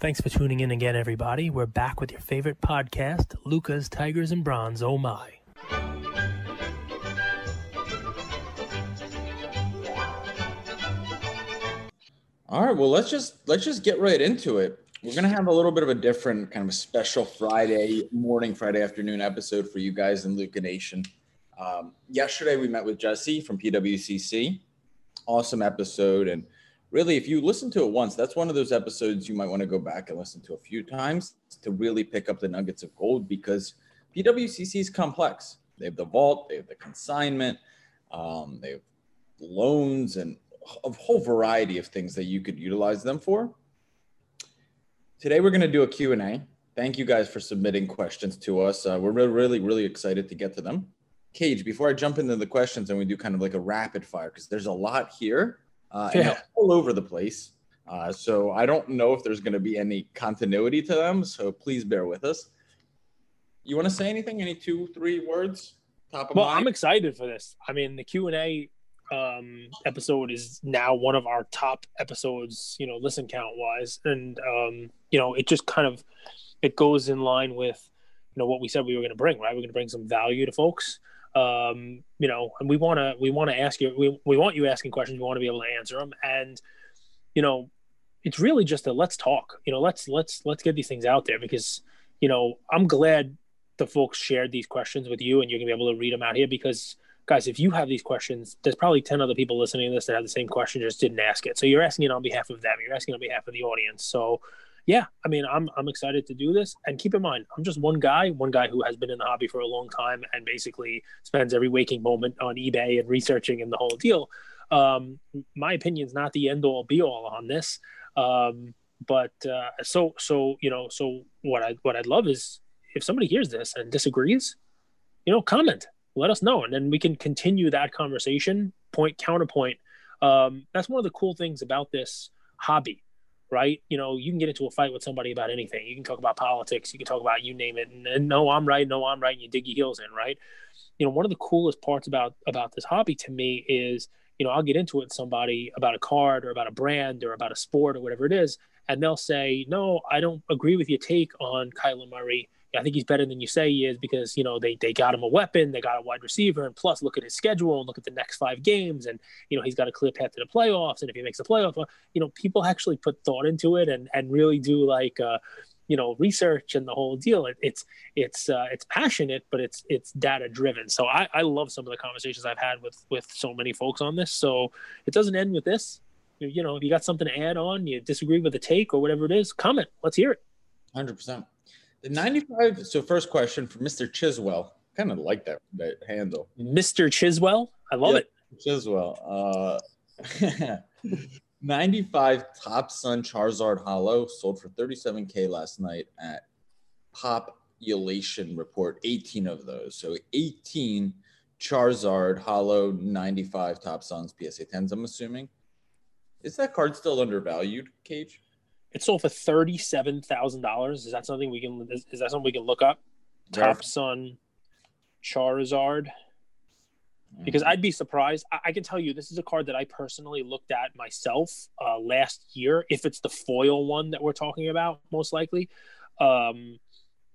Thanks for tuning in again, everybody. We're back with your favorite podcast, Luca's Tigers and Bronze. Oh my. All right, well let's just let's just get right into it. We're gonna have a little bit of a different kind of a special Friday morning, Friday afternoon episode for you guys in Luca Nation. Um, yesterday we met with Jesse from PWCC. Awesome episode, and really, if you listen to it once, that's one of those episodes you might want to go back and listen to a few times to really pick up the nuggets of gold because PWCC is complex. They have the vault, they have the consignment, um, they have loans, and a whole variety of things that you could utilize them for. Today we're going to do a Q&A. Thank you guys for submitting questions to us. Uh, we're really, really, really excited to get to them. Cage, before I jump into the questions and we do kind of like a rapid fire, because there's a lot here uh, and all over the place. Uh, so I don't know if there's going to be any continuity to them. So please bear with us. You want to say anything? Any two, three words? Top of Well, mind? I'm excited for this. I mean, the Q and A um, episode is now one of our top episodes, you know, listen count wise, and um, you know, it just kind of it goes in line with you know what we said we were going to bring. Right, we're going to bring some value to folks. Um, you know, and we want to we want to ask you we we want you asking questions. We want to be able to answer them, and you know, it's really just a let's talk. You know, let's let's let's get these things out there because you know I'm glad the folks shared these questions with you and you're gonna be able to read them out here because guys if you have these questions there's probably 10 other people listening to this that have the same question just didn't ask it so you're asking it on behalf of them you're asking on behalf of the audience so yeah i mean i'm i'm excited to do this. And keep in mind i'm just one guy one guy who has been in the hobby for a long time and basically spends every waking moment on ebay and researching and the whole deal. Um my opinion's not the end all be all on this. Um but uh so so you know so what i what i'd love is if somebody hears this and disagrees, you know, comment, let us know, and then we can continue that conversation, point counterpoint. Um, that's one of the cool things about this hobby, right? You know, you can get into a fight with somebody about anything. You can talk about politics, you can talk about you name it, and, and no, I'm right, no, I'm right, and you dig your heels in, right? You know, one of the coolest parts about about this hobby to me is, you know, I'll get into it with somebody about a card or about a brand or about a sport or whatever it is, and they'll say, no, I don't agree with your take on Kyler Murray. I think he's better than you say he is because you know they they got him a weapon, they got a wide receiver, and plus look at his schedule and look at the next five games, and you know he's got a clear path to the playoffs, and if he makes the playoffs, you know people actually put thought into it and and really do like uh, you know research and the whole deal. It, it's it's uh, it's passionate, but it's it's data driven. So I I love some of the conversations I've had with with so many folks on this. So it doesn't end with this. You, know, if you got something to add on, you disagree with the take or whatever it is, comment. Let's hear it. Hundred percent. The ninety-five. So first question for Mr. Chiswell. Kind of like that that handle. Mr. Chiswell. I love Yeah. it. Chiswell. Uh, ninety-five Topsun Charizard Hollow sold for thirty-seven k last night at Pop Population Report. Eighteen of those. So eighteen Charizard Hollow ninety-five Topsuns PSA tens. I'm assuming. Is that card still undervalued, Cage? It sold for thirty-seven thousand dollars. Is that something we can? Is, is that something we can look up? Topsun Charizard. Because Mm-hmm. I'd be surprised. I, I can tell you, this is a card that I personally looked at myself uh, last year. If it's the foil one that we're talking about, most likely. Um,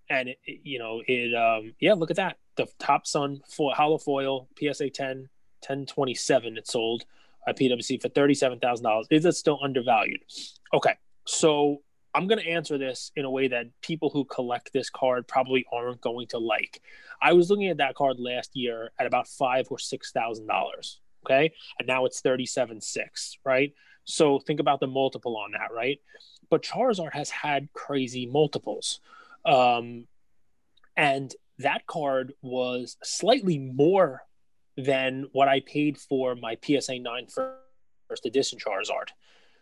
and it, it- you know, it. Um, yeah, look at that. The Topsun foil, hollow foil PSA 10, 1027. It sold at PWC for thirty-seven thousand dollars. Is it still undervalued? Okay, so I'm going to answer this in a way that people who collect this card probably aren't going to like. I was looking at that card last year at about five or six thousand dollars. Okay, and now it's thirty-seven six. Right. So think about the multiple on that. Right. But Charizard has had crazy multiples, um, and that card was slightly more than what I paid for my PSA nine first edition Charizard.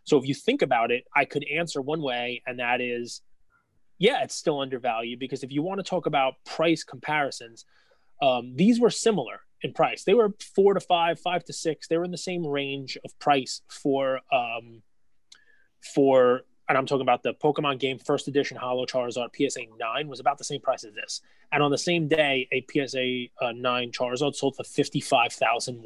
So if you think about it, I could answer one way, and that is, yeah, it's still undervalued because if you want to talk about price comparisons, um, these were similar in price. They were four to five, five to six. They were in the same range of price for um, for and I'm talking about the Pokemon game first edition Hollow Charizard PSA 9 was about the same price as this. And on the same day, a PSA uh, 9 Charizard sold for $55,100. And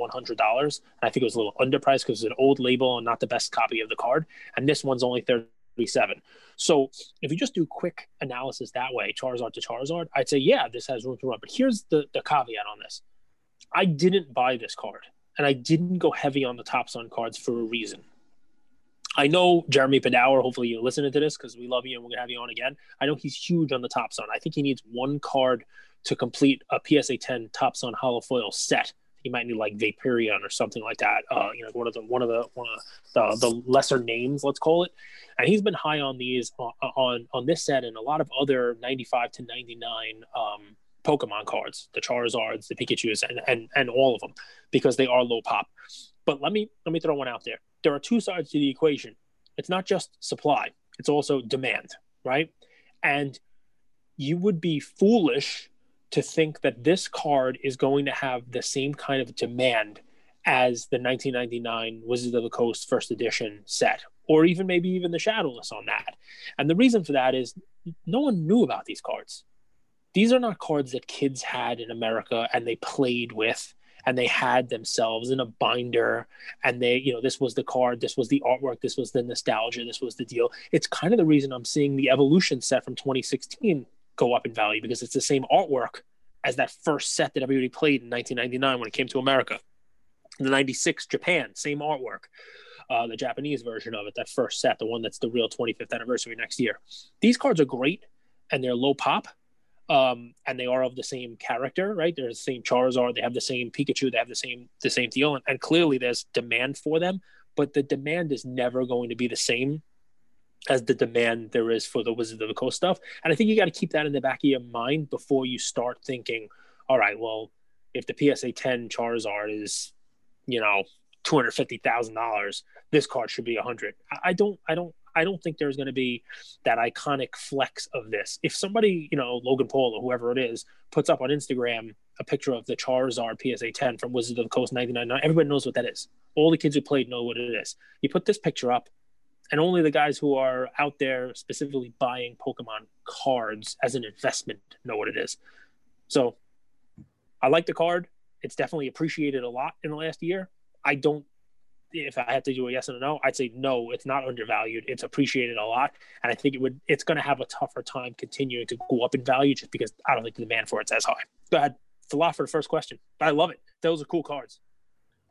I think it was a little underpriced because it's an old label and not the best copy of the card. And this one's only 37. So if you just do quick analysis that way, Charizard to Charizard, I'd say, yeah, this has room to run. But here's the, the caveat on this I didn't buy this card, and I didn't go heavy on the Topsun cards for a reason. I know Jeremy Padawer, hopefully you're listening to this because we love you and we're going to have you on again. I know he's huge on the Topsun. I think he needs one card to complete a PSA 10 Topsun hollow foil set he might need like Vaporeon or something like that. Uh, you know, one of the one of the one of the, the lesser names, let's call it. And he's been high on these on uh, on, on this set and a lot of other 95 to 99 um, Pokemon cards, the Charizards, the Pikachu's, and and and all of them because they are low pop. But let me let me throw one out there. There are two sides to the equation. It's not just supply; it's also demand, right? And you would be foolish to think that this card is going to have the same kind of demand as the 1999 Wizards of the Coast first edition set, or even maybe even the Shadowless on that. And the reason for that is no one knew about these cards. These are not cards that kids had in America and they played with and they had themselves in a binder and they you know this was the card this was the artwork this was the nostalgia this was the deal it's kind of the reason i'm seeing the evolution set from 2016 go up in value because it's the same artwork as that first set that everybody played in 1999 when it came to America. The 96 Japan, same artwork. Uh, the Japanese version of it, that first set, the one that's the real 25th anniversary next year. These cards are great and they're low pop. Um, and they are of the same character, right? They're the same Charizard, they have the same Pikachu, they have the same the same deal, and, and clearly there's demand for them, but the demand is never going to be the same as the demand there is for the Wizard of the Coast stuff. And I think you got to keep that in the back of your mind before you start thinking, all right, well, if the PSA 10 Charizard is, you know, two hundred fifty thousand dollars, this card should be a hundred. I don't, I don't, I don't think there's going to be that iconic flex of this. If somebody, you know, Logan Paul or whoever it is, puts up on Instagram a picture of the Charizard PSA 10 from Wizard of the Coast 1999, everybody knows what that is. All the kids who played know what it is. You put this picture up, and only the guys who are out there specifically buying Pokemon cards as an investment know what it is. So I like the card. It's definitely appreciated a lot in the last year. I don't if I had to do a yes and a no, I'd say no, it's not undervalued. It's appreciated a lot. And I think it would it's gonna have a tougher time continuing to go up in value just because I don't think the demand for it's as high. Go ahead. It's a lot for the first question. But I love it. Those are cool cards.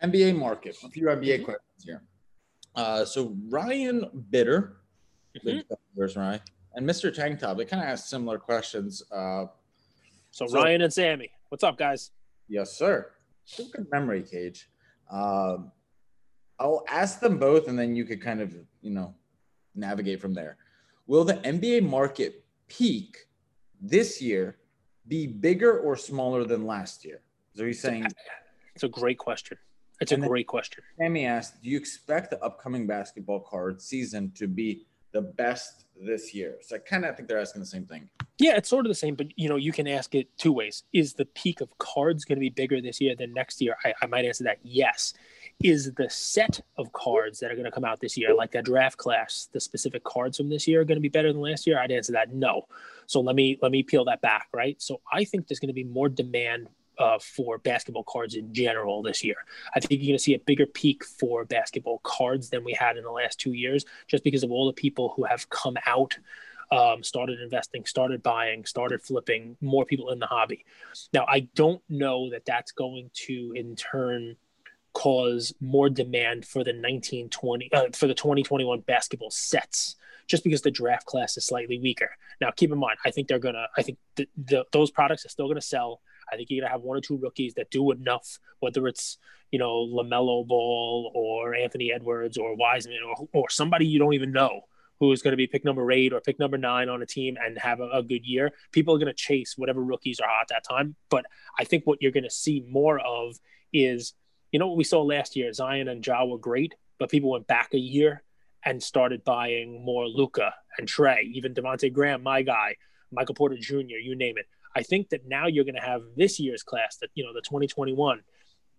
NBA market. A few NBA questions here. Uh, so Ryan Bitter, mm-hmm. where's Ryan? And Mr. Tank Top, they kind of asked similar questions. Uh, so, so, Ryan and Sammy, what's up, guys? Yes, sir. Good memory, Cage. Um, I'll ask them both, and then you could kind of, you know, navigate from there. Will the NBA market peak this year be bigger or smaller than last year? So he's saying it's a great question. It's a great question. Sammy asked, "Do you expect the upcoming basketball card season to be the best this year?" So I kind of think they're asking the same thing. Yeah, it's sort of the same, but you know, you can ask it two ways. Is the peak of cards going to be bigger this year than next year? I, I might answer that yes. Is the set of cards that are going to come out this year, like that draft class, the specific cards from this year, are going to be better than last year? I'd answer that no. So let me let me peel that back, right? So I think there's going to be more demand uh, for basketball cards in general this year. I think you're going to see a bigger peak for basketball cards than we had in the last two years, just because of all the people who have come out, um, started investing, started buying, started flipping, more people in the hobby. Now, I don't know that that's going to in turn cause more demand for the 1920 uh, for the 2021 basketball sets just because the draft class is slightly weaker. Now, keep in mind, I think they're gonna. I think those products are still gonna sell. I think you're gonna have one or two rookies that do enough, whether it's you know LaMelo Ball or Anthony Edwards or Wiseman or or somebody you don't even know who is going to be pick number eight or pick number nine on a team and have a, a good year. People are going to chase whatever rookies are hot at that time. But I think what you're going to see more of is, you know, what we saw last year. Zion and Ja were great, but people went back a year and started buying more Luka and Trey, even Devonte Graham, my guy, Michael Porter Jr., you name it. I think that now you're going to have this year's class, that you know, the 2021.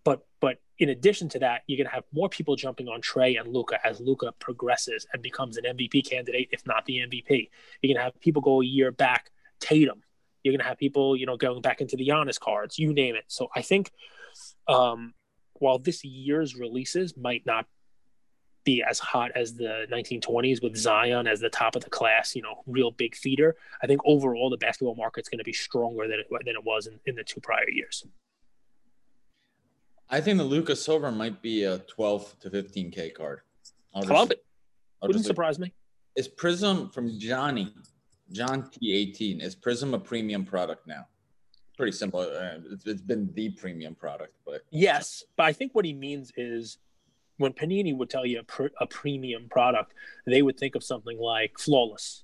But but in addition to that, you're going to have more people jumping on Trey and Luka as Luka progresses and becomes an MVP candidate, if not the MVP. You're going to have people go a year back, Tatum. You're going to have people, you know, going back into the Giannis cards, you name it. So I think um, while this year's releases might not be as hot as the 1920s with Zion as the top of the class, you know, real big feeder. I think overall the basketball market's going to be stronger than it, than it was in, in the two prior years. I think the Lucas Silver might be a 12 to 15K card. I'll just, Love it. I'll Wouldn't surprise me. Is Prism from Johnny, John T18, is Prism a premium product now? Pretty simple. Uh, it's, it's been the premium product, but yes, but I think what he means is when Panini would tell you a, pr- a premium product, they would think of something like Flawless,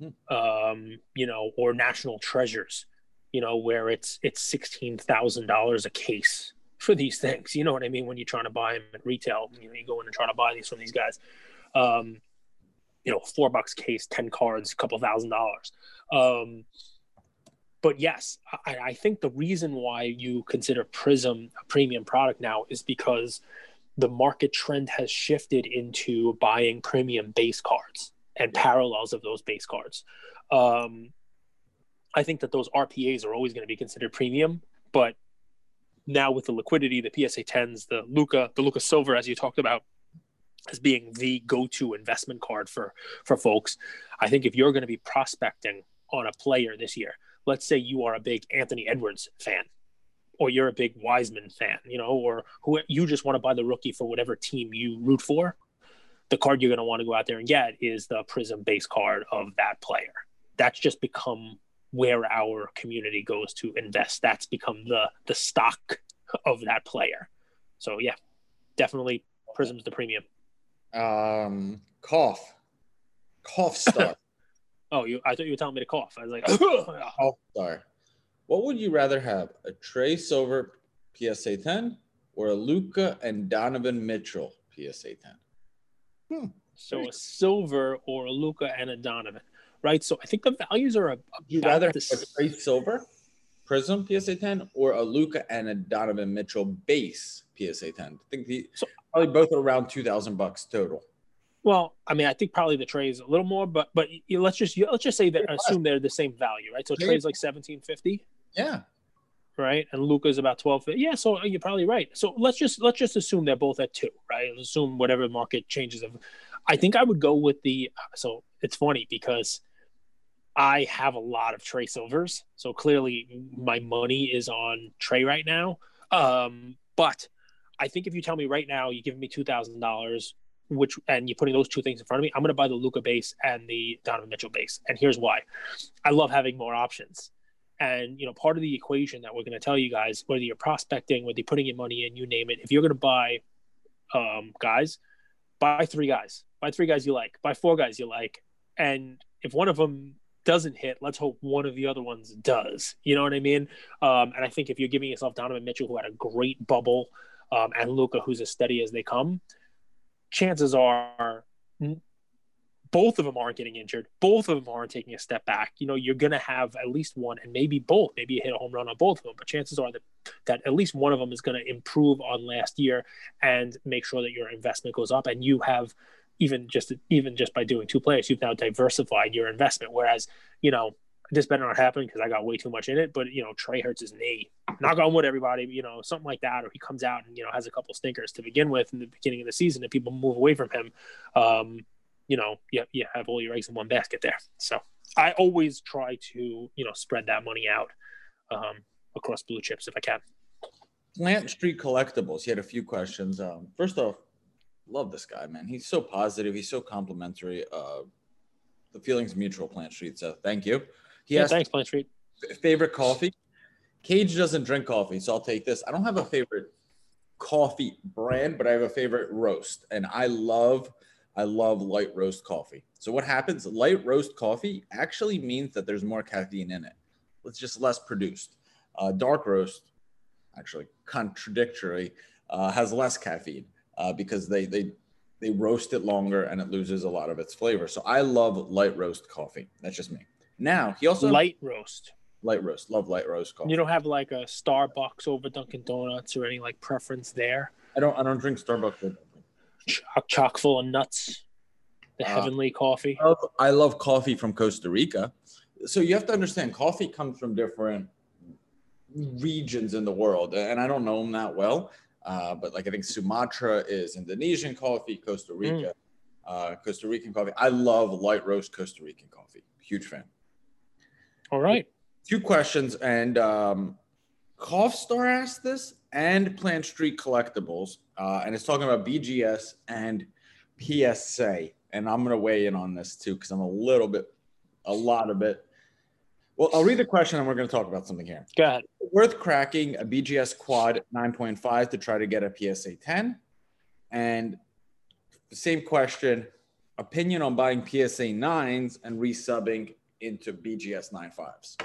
hmm. um, you know, or National Treasures, you know, where it's it's sixteen thousand dollars a case for these things. You know what I mean? When you're trying to buy them at retail, you know, you go in and try to buy these from these guys. Um, you know, four bucks case, ten cards, a couple thousand dollars. Um, but yes, I, I think the reason why you consider Prism a premium product now is because the market trend has shifted into buying premium base cards and parallels of those base cards. Um, I think that those RPAs are always going to be considered premium, but now with the liquidity, the PSA 10s, the Luka, the Luka Silver, as you talked about, as being the go-to investment card for for folks. I think if you're going to be prospecting on a player this year, let's say you are a big Anthony Edwards fan, or you're a big Wiseman fan, you know, or who you just want to buy the rookie for whatever team you root for, the card you're going to want to go out there and get is the Prism base card of that player. That's just become where our community goes to invest. That's become the the stock of that player. So yeah, definitely Prism's the premium. Um, cough, cough star. Oh, you? I thought you were telling me to cough. I was like, oh, sorry. What would you rather have, a Trey Silver PSA 10 or a Luka and Donovan Mitchell PSA 10? Hmm. So a silver or a Luka and a Donovan, right? So I think the values are. Would you rather have a Trey Silver Prism PSA 10 or a Luca and a Donovan Mitchell base PSA 10? I think the so, probably both are around two thousand bucks total. Well, I mean, I think probably the Trey is a little more, but but let's just let's just say that assume they're the same value, right? So Trey's like seventeen fifty. Yeah. Right, and Luka's about twelve. Yeah, so you're probably right. So let's just let's just assume they're both at two, right? Let's assume whatever market changes. Of, I think I would go with the. So it's funny because I have a lot of Trey Silvers, so clearly my money is on Trey right now. Um, but I think if you tell me right now, you give me two thousand dollars, which and you're putting those two things in front of me, I'm going to buy the Luka base and the Donovan Mitchell base. And here's why: I love having more options. And you know, part of the equation that we're going to tell you guys, whether you're prospecting, whether you're putting your money in, you name it, if you're going to buy um, guys, buy three guys, buy three guys you like, buy four guys you like, and if one of them doesn't hit, let's hope one of the other ones does. You know what I mean? Um, and I think if you're giving yourself Donovan Mitchell, who had a great bubble, um, and Luka, who's as steady as they come, chances are both of them aren't getting injured. Both of them aren't taking a step back. You know, you're going to have at least one and maybe both. Maybe you hit a home run on both of them, but chances are that, that at least one of them is going to improve on last year and make sure that your investment goes up. And you have even just even just by doing two players, you've now diversified your investment. Whereas, you know, this better not happen because I got way too much in it. But you know, Trey hurts his knee. Knock on wood, everybody. You know, something like that, or he comes out and you know has a couple stinkers to begin with in the beginning of the season, and people move away from him. Um, you know, you, you have all your eggs in one basket there. So I always try to you know spread that money out um, across blue chips if I can. Plant Street Collectibles. He had a few questions. Um, first off, love this guy, man. He's so positive. He's so complimentary. Uh, the feelings mutual, Plant Street. So thank you. He yeah, thanks, Plant Street. Favorite coffee? Cage doesn't drink coffee, so I'll take this. I don't have a favorite coffee brand, but I have a favorite roast, and I love, I love light roast coffee. So what happens? Light roast coffee actually means that there's more caffeine in it. It's just less produced. Uh, dark roast, actually contradictory, uh, has less caffeine uh, because they they they roast it longer and it loses a lot of its flavor. So I love light roast coffee. That's just me. Now he also light roast. Light roast. Love light roast coffee. You don't have like a Starbucks over Dunkin' Donuts or any like preference there. I don't. I don't drink Starbucks. Chock, chock full of nuts. The uh, heavenly coffee. I love, I love coffee from Costa Rica. So you have to understand, coffee comes from different regions in the world, and I don't know them that well. Uh, but like I think Sumatra is Indonesian coffee, Costa Rica, uh, Costa Rican coffee. I love light roast Costa Rican coffee. Huge fan. All right. Two questions, and um, Cough Star asked this, and Plant Street Collectibles, uh, and it's talking about BGS and PSA, and I'm gonna weigh in on this too because I'm a little bit, a lot of it. Well, I'll read the question, and we're gonna talk about something here. Go ahead. Worth cracking a BGS Quad 9.5 to try to get a PSA 10, and the same question: opinion on buying PSA 9s and resubbing into BGS 95s.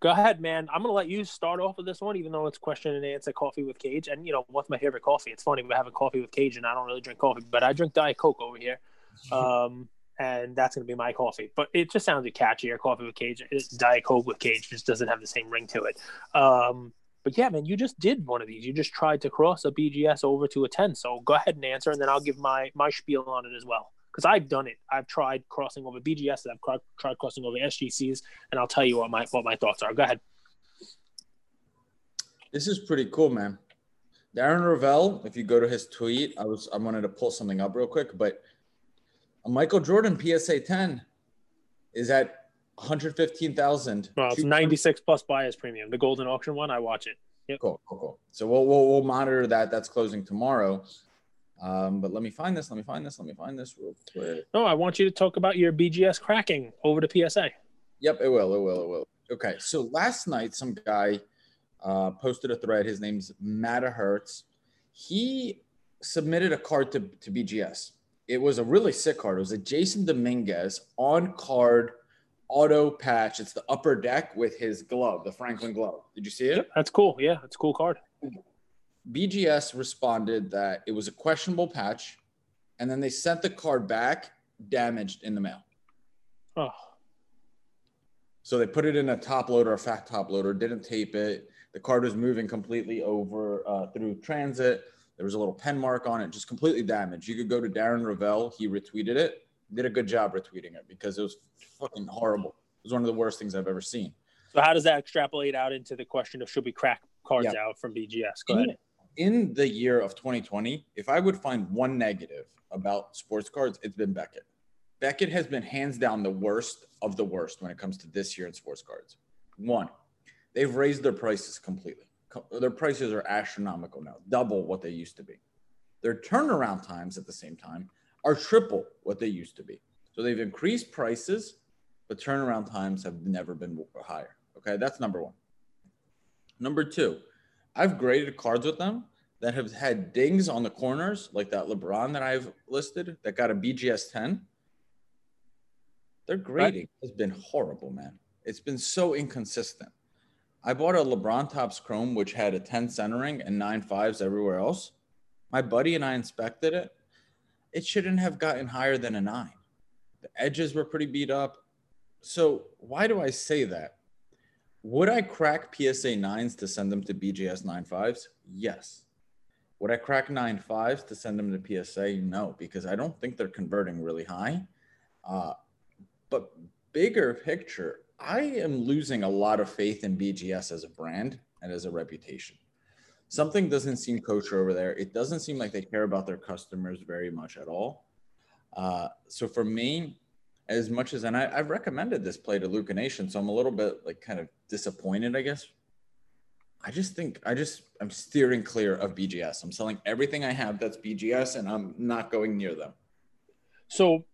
Go ahead, man. I'm gonna let you start off with this one, even though it's question and answer coffee with Cage. And you know, what's my favorite coffee? It's funny we have a coffee with Cage, and I don't really drink coffee, but I drink Diet Coke over here, um, and that's gonna be my coffee. But it just sounded catchier. Coffee with Cage, it's Diet Coke with Cage just doesn't have the same ring to it. Um, but yeah, man, you just did one of these. You just tried to cross a BGS over to a 10. So go ahead and answer, and then I'll give my my spiel on it as well because I've done it. I've tried crossing over BGS. And I've tried crossing over SGCs, and I'll tell you what my what my thoughts are. Go ahead. This is pretty cool, man. Darren Rovell, if you go to his tweet, I was I wanted to pull something up real quick, but a Michael Jordan PSA 10 is at 115,000. Well, it's 96 plus buyer's premium. The Goldin auction one, I watch it. Yep. Cool, cool, cool. So we'll, we'll, we'll monitor that. That's closing tomorrow. Um, but let me find this. Let me find this. Let me find this real quick. No, I want you to talk about your BGS cracking over to PSA. Yep, it will. It will. It will. Okay. So last night, some guy uh, posted a thread. His name's Matta Hertz. He submitted a card to, to BGS. It was a really sick card. It was a Jasson Dominguez on card auto patch. It's the upper deck with his glove, the Franklin glove. Did you see it? Yep, That's cool. Yeah, it's a cool card. BGS responded that it was a questionable patch, and then they sent the card back damaged in the mail. Oh. So they put it in a top loader, a fat top loader, didn't tape it. The card was moving completely over uh, through transit. There was a little pen mark on it, just completely damaged. You could go to Darren Rovell. He retweeted it. Did a good job retweeting it because it was fucking horrible. It was one of the worst things I've ever seen. So how does that extrapolate out into the question of should we crack cards yeah. out from BGS? Go ahead in the year of 2020, if I would find one negative about sports cards, it's been Beckett. Beckett has been hands down the worst of the worst when it comes to this year in sports cards. One, they've raised their prices completely. Their prices are astronomical now, double what they used to be. Their turnaround times at the same time are triple what they used to be. So they've increased prices, but turnaround times have never been higher. Okay, that's number one. Number two, I've graded cards with them that have had dings on the corners, like that LeBron that I've listed that got a BGS 10. Their grading has been horrible, man. It's been so inconsistent. I bought a LeBron Topps Chrome, which had a 10 centering and nine fives everywhere else. My buddy and I inspected it. It shouldn't have gotten higher than a nine. The edges were pretty beat up. So, why do I say that? Would I crack PSA 9s to send them to BGS 95s? Yes. Would I crack 95s to send them to PSA? No, because I don't think they're converting really high. Uh, but bigger picture, I am losing a lot of faith in BGS as a brand and as a reputation. Something doesn't seem kosher over there. It doesn't seem like they care about their customers very much at all. Uh, so for me, as much as and I, have recommended this play to Luca Nation, so I'm a little bit like kind of disappointed, I guess. I just think I just I'm steering clear of BGS. I'm selling everything I have that's BGS, and I'm not going near them. So,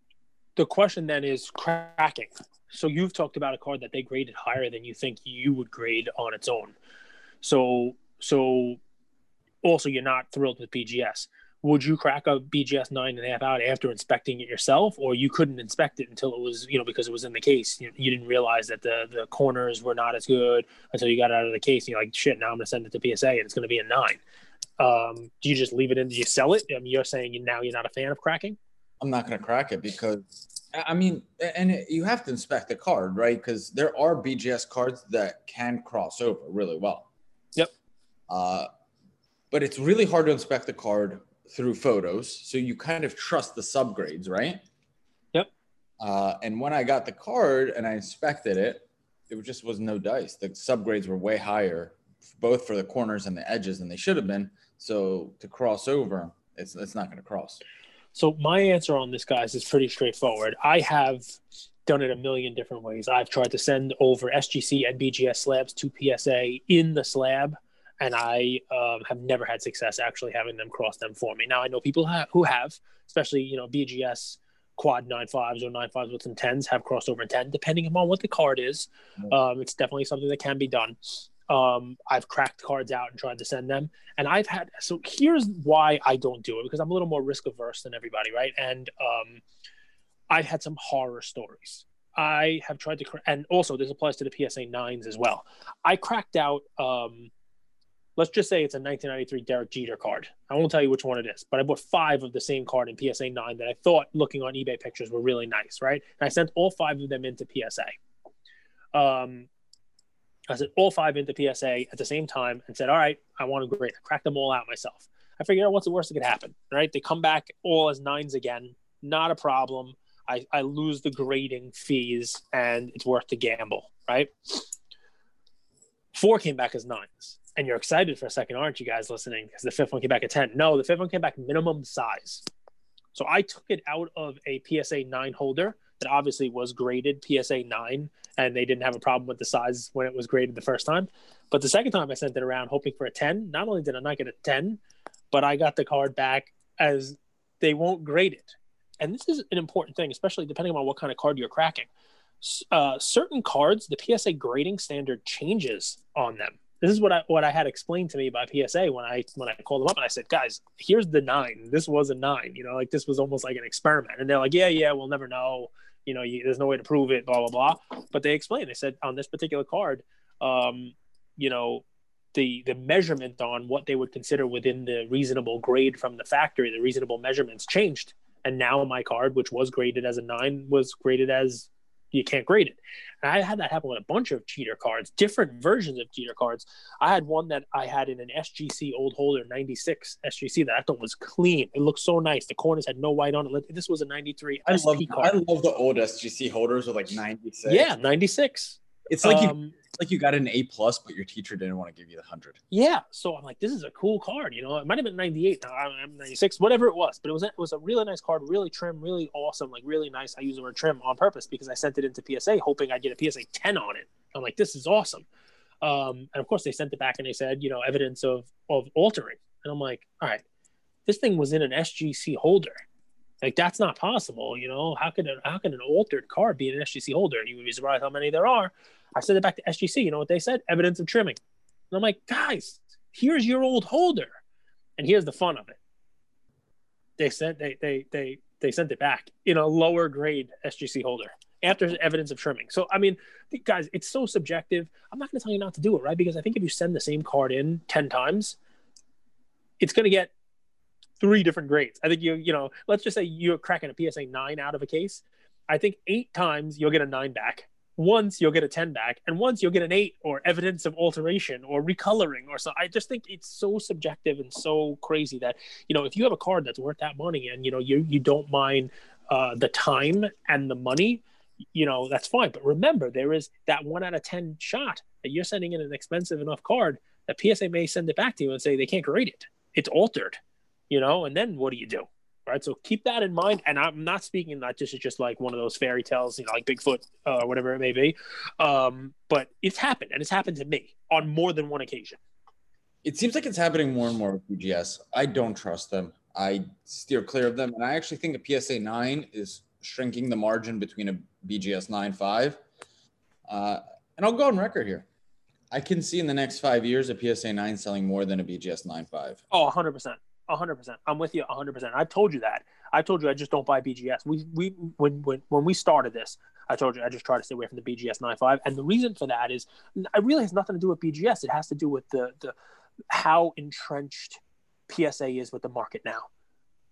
the question then is cracking. So you've talked about a card that they graded higher than you think you would grade on its own. So so also you're not thrilled with BGS would you crack a BGS nine and a half out after inspecting it yourself, or you couldn't inspect it until it was, you know, because it was in the case? You, you, didn't realize that the the corners were not as good until you got out of the case. And you're like, shit, now I'm gonna send it to PSA and it's gonna be a nine. Um, do you just leave it in? Do you sell it? I mean, you're saying you, now you're not a fan of cracking. I'm not gonna crack it because I mean, and you have to inspect the card, right? Because there are BGS cards that can cross over really well. Yep. Uh, but it's really hard to inspect the card through photos. So you kind of trust the subgrades, right? Yep. Uh, and when I got the card and I inspected it, it just was no dice. The subgrades were way higher, both for the corners and the edges than they should have been. So to cross over, it's it's not going to cross. So my answer on this, guys, is pretty straightforward. I have done it a million different ways. I've tried to send over SGC and BGS slabs to PSA in the slab, and I um, have never had success actually having them cross them for me. Now I know people ha- who have, especially you know BGS quad nine fives or nine fives with some tens have crossed over in ten, depending upon what the card is. Um, it's definitely something that can be done. Um, I've cracked cards out and tried to send them, and I've had. So here's why I don't do it because I'm a little more risk averse than everybody, right? And um, I've had some horror stories. I have tried to, and also this applies to the PSA nines as well. I cracked out. Um, let's just say it's a 1993 Derek Jeter card. I won't tell you which one it is, but I bought five of the same card in PSA 9 that I thought looking on eBay pictures were really nice, right? And I sent all five of them into PSA. Um, I sent all five into PSA at the same time and said, all right, I want to grade. I cracked them all out myself. I figured out what's the worst that could happen, right? They come back all as nines again. Not a problem. I, I lose the grading fees and it's worth the gamble, right? Four came back as nines and you're excited for a second, aren't you guys listening? Because the fifth one came back at 10. No, the fifth one came back minimum size. So I took it out of a PSA 9 holder that obviously was graded PSA 9, and they didn't have a problem with the size when it was graded the first time. But the second time I sent it around hoping for a 10, not only did I not get a 10, but I got the card back as they won't grade it. And this is an important thing, especially depending on what kind of card you're cracking. Uh, certain cards, the PSA grading standard changes on them this is what I what I had explained to me by PSA when I when I called them up and I said, guys, here's the nine. This was a nine. You know, like this was almost like an experiment. And they're like, yeah, yeah, we'll never know. You know, you, there's no way to prove it. Blah blah blah. But they explained. They said on this particular card, um, you know, the the measurement on what they would consider within the reasonable grade from the factory, the reasonable measurements changed. And now my card, which was graded as a nine, was graded as you can't grade it. And I had that happen with a bunch of Jeter cards, different versions of Jeter cards. I had one that I had in an SGC old holder 96 SGC that I thought was clean. It looked so nice. The corners had no white on it. This was a 93 I SP love, card. I love the old SGC holders with like 96. Yeah, 96. It's like um, you like you got an A plus, but your teacher didn't want to give you the hundred. Yeah, so I'm like, this is a cool card. You know, it might have been 98, I'm 96, whatever it was, but it was it was a really nice card, really trim, really awesome, like really nice. I use the word trim on purpose because I sent it into PSA hoping I'd get a PSA 10 on it. I'm like, this is awesome. Um, and of course, they sent it back and they said, you know, evidence of of altering, and I'm like, all right, this thing was in an SGC holder. Like that's not possible, you know. How could an, how can an altered card be an SGC holder? And you would be surprised how many there are. I sent it back to SGC. You know what they said? Evidence of trimming. And I'm like, guys, here's your old holder, and here's the fun of it. They sent they they they they sent it back in a lower grade SGC holder after evidence of trimming. So I mean, guys, it's so subjective. I'm not going to tell you not to do it, right? Because I think if you send the same card in ten times, it's going to get three different grades. I think you you know, let's just say you're cracking a PSA nine out of a case. I think eight times you'll get a nine back once you'll get a 10 back and once you'll get an 8 or evidence of alteration or recoloring or so i just think it's so subjective and so crazy that you know if you have a card that's worth that money and you know you you don't mind uh, the time and the money you know that's fine. But remember there is that 1 out of 10 shot that you're sending in an expensive enough card that psa may send it back to you and say they can't grade it. It's altered you know and then what do you do right? So keep that in mind. And I'm not speaking that this is just like one of those fairy tales, you know, like Bigfoot uh, or whatever it may be. Um, but it's happened, and it's happened to me on more than one occasion. It seems like it's happening more and more with BGS. I don't trust them. I steer clear of them, and I actually think a PSA nine is shrinking the margin between a BGS nine five. Uh, and I'll go on record here. I can see in the next five years a PSA nine selling more than a BGS nine five. Oh, 100 percent hundred percent. I'm with you hundred percent. I've told you that. I told you I just don't buy BGS. We we when when when we started this, I told you I just try to stay away from the BGS 95. And the reason for that is it really has nothing to do with BGS. It has to do with the the how entrenched PSA is with the market now.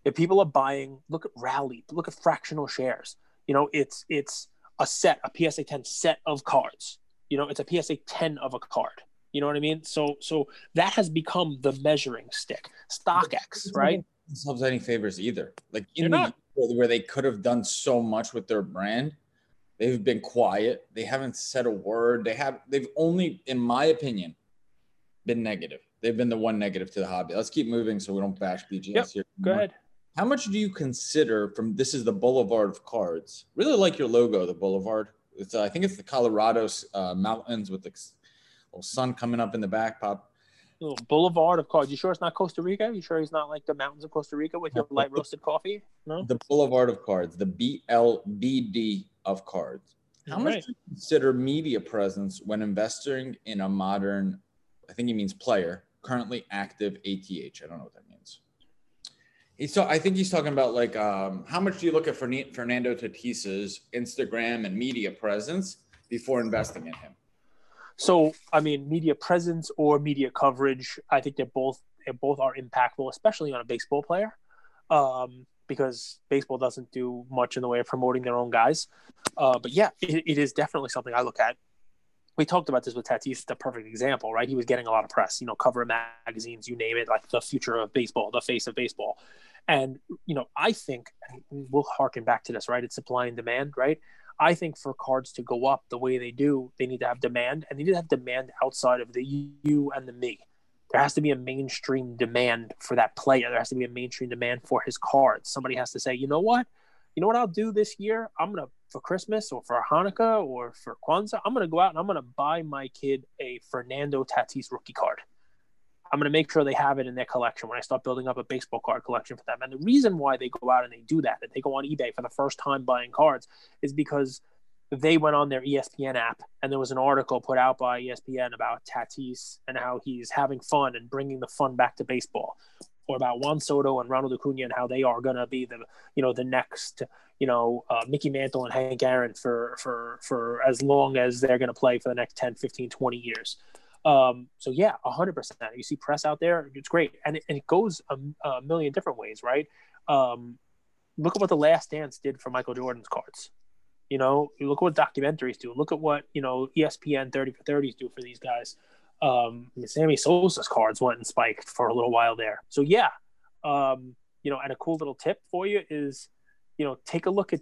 If people are buying, look at rally, look at fractional shares. You know, it's it's a set, a PSA 10 set of cards. You know, it's a PSA 10 of a card. You know what I mean? So so that has become the measuring stick. StockX, right? Themselves any favors either. Like in the where they could have done so much with their brand, they've been quiet. They haven't said a word. They have they've only, in my opinion, been negative. They've been the one negative to the hobby. Let's keep moving so we don't bash BGS Yep, here. Go ahead. How much do you consider from this is the Boulevard of cards? Really like your logo, the Boulevard. It's uh, I think it's the Colorado uh, mountains with the little sun coming up in the back. Pop. Little boulevard of cards. You sure it's not Costa Rica? You sure he's not like the mountains of Costa Rica with your light roasted coffee? No. The Boulevard of cards, the BLBD of cards. How much right. do you consider media presence when investing in a modern, I think he means player, currently active ATH? I don't know what that means. He's so I think he's talking about like um, how much do you look at Fernando Tatis's Instagram and media presence before investing in him? So, I mean, media presence or media coverage, I think they're both they both are impactful, especially on a baseball player, um, because baseball doesn't do much in the way of promoting their own guys. Uh, but yeah, it, it is definitely something I look at. We talked about this with Tatis, the perfect example, right? He was getting a lot of press, you know, cover magazines, you name it, like the future of baseball, the face of baseball. And, you know, I think, we'll harken back to this, right? It's supply and demand, right? I think for cards to go up the way they do, they need to have demand, and they need to have demand outside of the you and the me. There has to be a mainstream demand for that player. There has to be a mainstream demand for his cards. Somebody has to say, you know what, you know what I'll do this year? I'm gonna for Christmas or for Hanukkah or for Kwanzaa, I'm gonna go out and I'm gonna buy my kid a Fernando Tatis rookie card. I'm going to make sure they have it in their collection when I start building up a baseball card collection for them. And the reason why they go out and they do that, that they go on eBay for the first time buying cards, is because they went on their ESPN app and there was an article put out by ESPN about Tatis and how he's having fun and bringing the fun back to baseball, or about Juan Soto and Ronald Acuna and how they are going to be the you know the next you know uh, Mickey Mantle and Hank Aaron for for for as long as they're going to play for the next 10, 15, 20 years. Um, so yeah, hundred percent. You see press out there, it's great, and it, and it goes a, a million different ways, right? Um, look at what the Last Dance did for Michael Jordan's cards. You know, look at what documentaries do. Look at what you know ESPN thirty for thirties do for these guys. Um, Sammy Sosa's cards went and spiked for a little while there. So yeah, um, you know, and a cool little tip for you is, you know, take a look at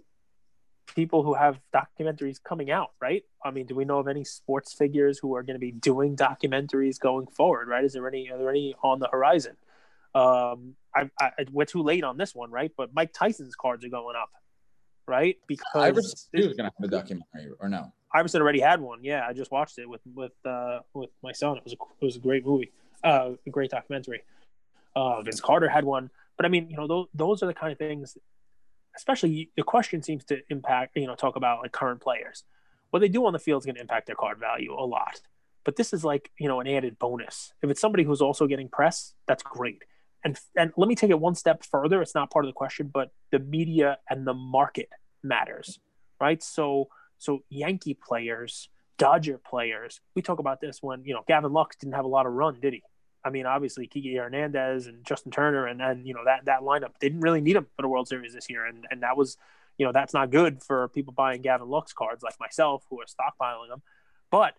people who have documentaries coming out, right? I mean, do we know of any sports figures who are going to be doing documentaries going forward, right? Is there any are there any on the horizon? Um, I, I we're too late on this one, right? But Mike Tyson's cards are going up, right? Because Iverson is going to have a documentary or no? Iverson already had one. Yeah, I just watched it with with uh, with my son. It was a, it was a great movie, uh, a great documentary. Uh, Vince Carter had one, but I mean, you know, those those are the kind of things. Especially, the question seems to impact. You know, talk about like current players. What they do on the field is going to impact their card value a lot. But this is like you know an added bonus. If it's somebody who's also getting press, that's great. And and let me take it one step further. It's not part of the question, but the media and the market matters, right? So so Yankee players, Dodger players. We talk about this when you know Gavin Lux didn't have a lot of run, did he? I mean, obviously Kiki Hernandez and Justin Turner, and then you know that that lineup didn't really need him for the World Series this year, and and that was, you know, that's not good for people buying Gavin Lux cards like myself who are stockpiling them. But